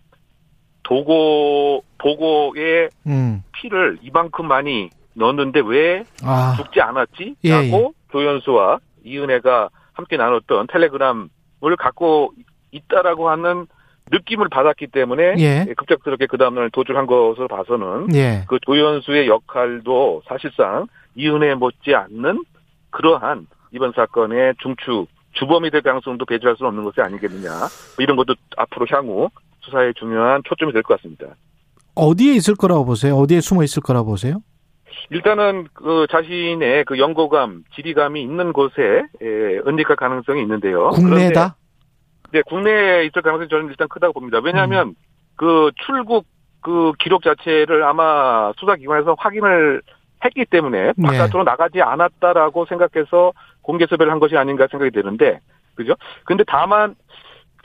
도고 보고에 음. 피를 이만큼 많이 넣었는데 왜 아. 죽지 않았지? 예, 라고 예. 조연수와 이은혜가 함께 나눴던 텔레그램을 갖고 있다라고 하는 느낌을 받았기 때문에 예. 급작스럽게 그 다음날 도주한 것으로 봐서는 예. 그 조연수의 역할도 사실상 이은혜 못지 않는 그러한 이번 사건의 중추 주범이 될 가능성도 배제할 수는 없는 것이 아니겠느냐. 뭐 이런 것도 앞으로 향후 수사에 중요한 초점이 될 것 같습니다. 어디에 있을 거라고 보세요? 어디에 숨어 있을 거라고 보세요? 일단은 그 자신의 그 연고감, 지리감이 있는 곳에 에, 은닉할 가능성이 있는데요. 국내다? 네, 국내에 있을 가능성이 저는 일단 크다고 봅니다. 왜냐하면 음. 그 출국 그 기록 자체를 아마 수사기관에서 확인을 했기 때문에 네. 바깥으로 네. 나가지 않았다라고 생각해서 공개 수배를 한 것이 아닌가 생각이 드는데 그죠? 근데 다만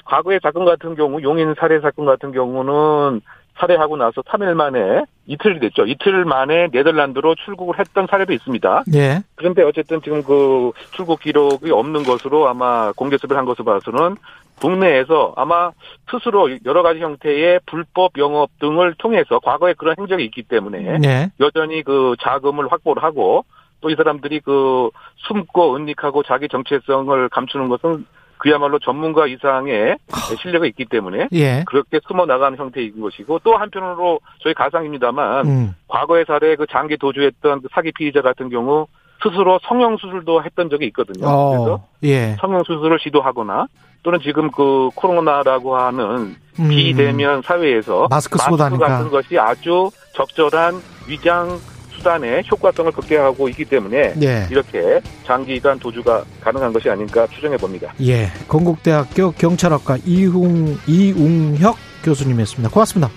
과거의 사건 같은 경우 용인 살해 사건 같은 경우는 살해하고 나서 3일 만에 이틀이 됐죠. 이틀 만에 네덜란드로 출국을 했던 사례도 있습니다. 예. 그런데 어쨌든 지금 그 출국 기록이 없는 것으로 아마 공개 수배를 한 것으로 봐서는 국내에서 아마 스스로 여러 가지 형태의 불법 영업 등을 통해서 과거에 그런 행적이 있기 때문에 네. 여전히 그 자금을 확보를 하고 또 이 사람들이 그 숨고 은닉하고 자기 정체성을 감추는 것은 그야말로 전문가 이상의 실력이 있기 때문에 예. 그렇게 숨어 나가는 형태인 것이고 또 한편으로 저희 가상입니다만 음. 과거의 사례 그 장기 도주했던 그 사기 피의자 같은 경우 스스로 성형 수술도 했던 적이 있거든요. 어, 그래서 예. 성형 수술을 시도하거나 또는 지금 그 코로나라고 하는 음. 비대면 사회에서 마스크, 마스크 같은 것이 아주 적절한 위장 수단의 효과성을 극대화하고 있기 때문에 예. 이렇게 장기간 도주가 가능한 것이 아닌가 추정해 봅니다. 예, 건국대학교 경찰학과 이웅 이웅혁 교수님이었습니다. 고맙습니다.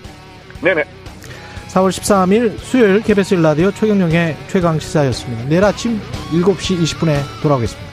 네네. 4월 13일 수요일 KBS 라디오 최경영의 최강 시사였습니다. 내일 아침 7시 20분에 돌아오겠습니다.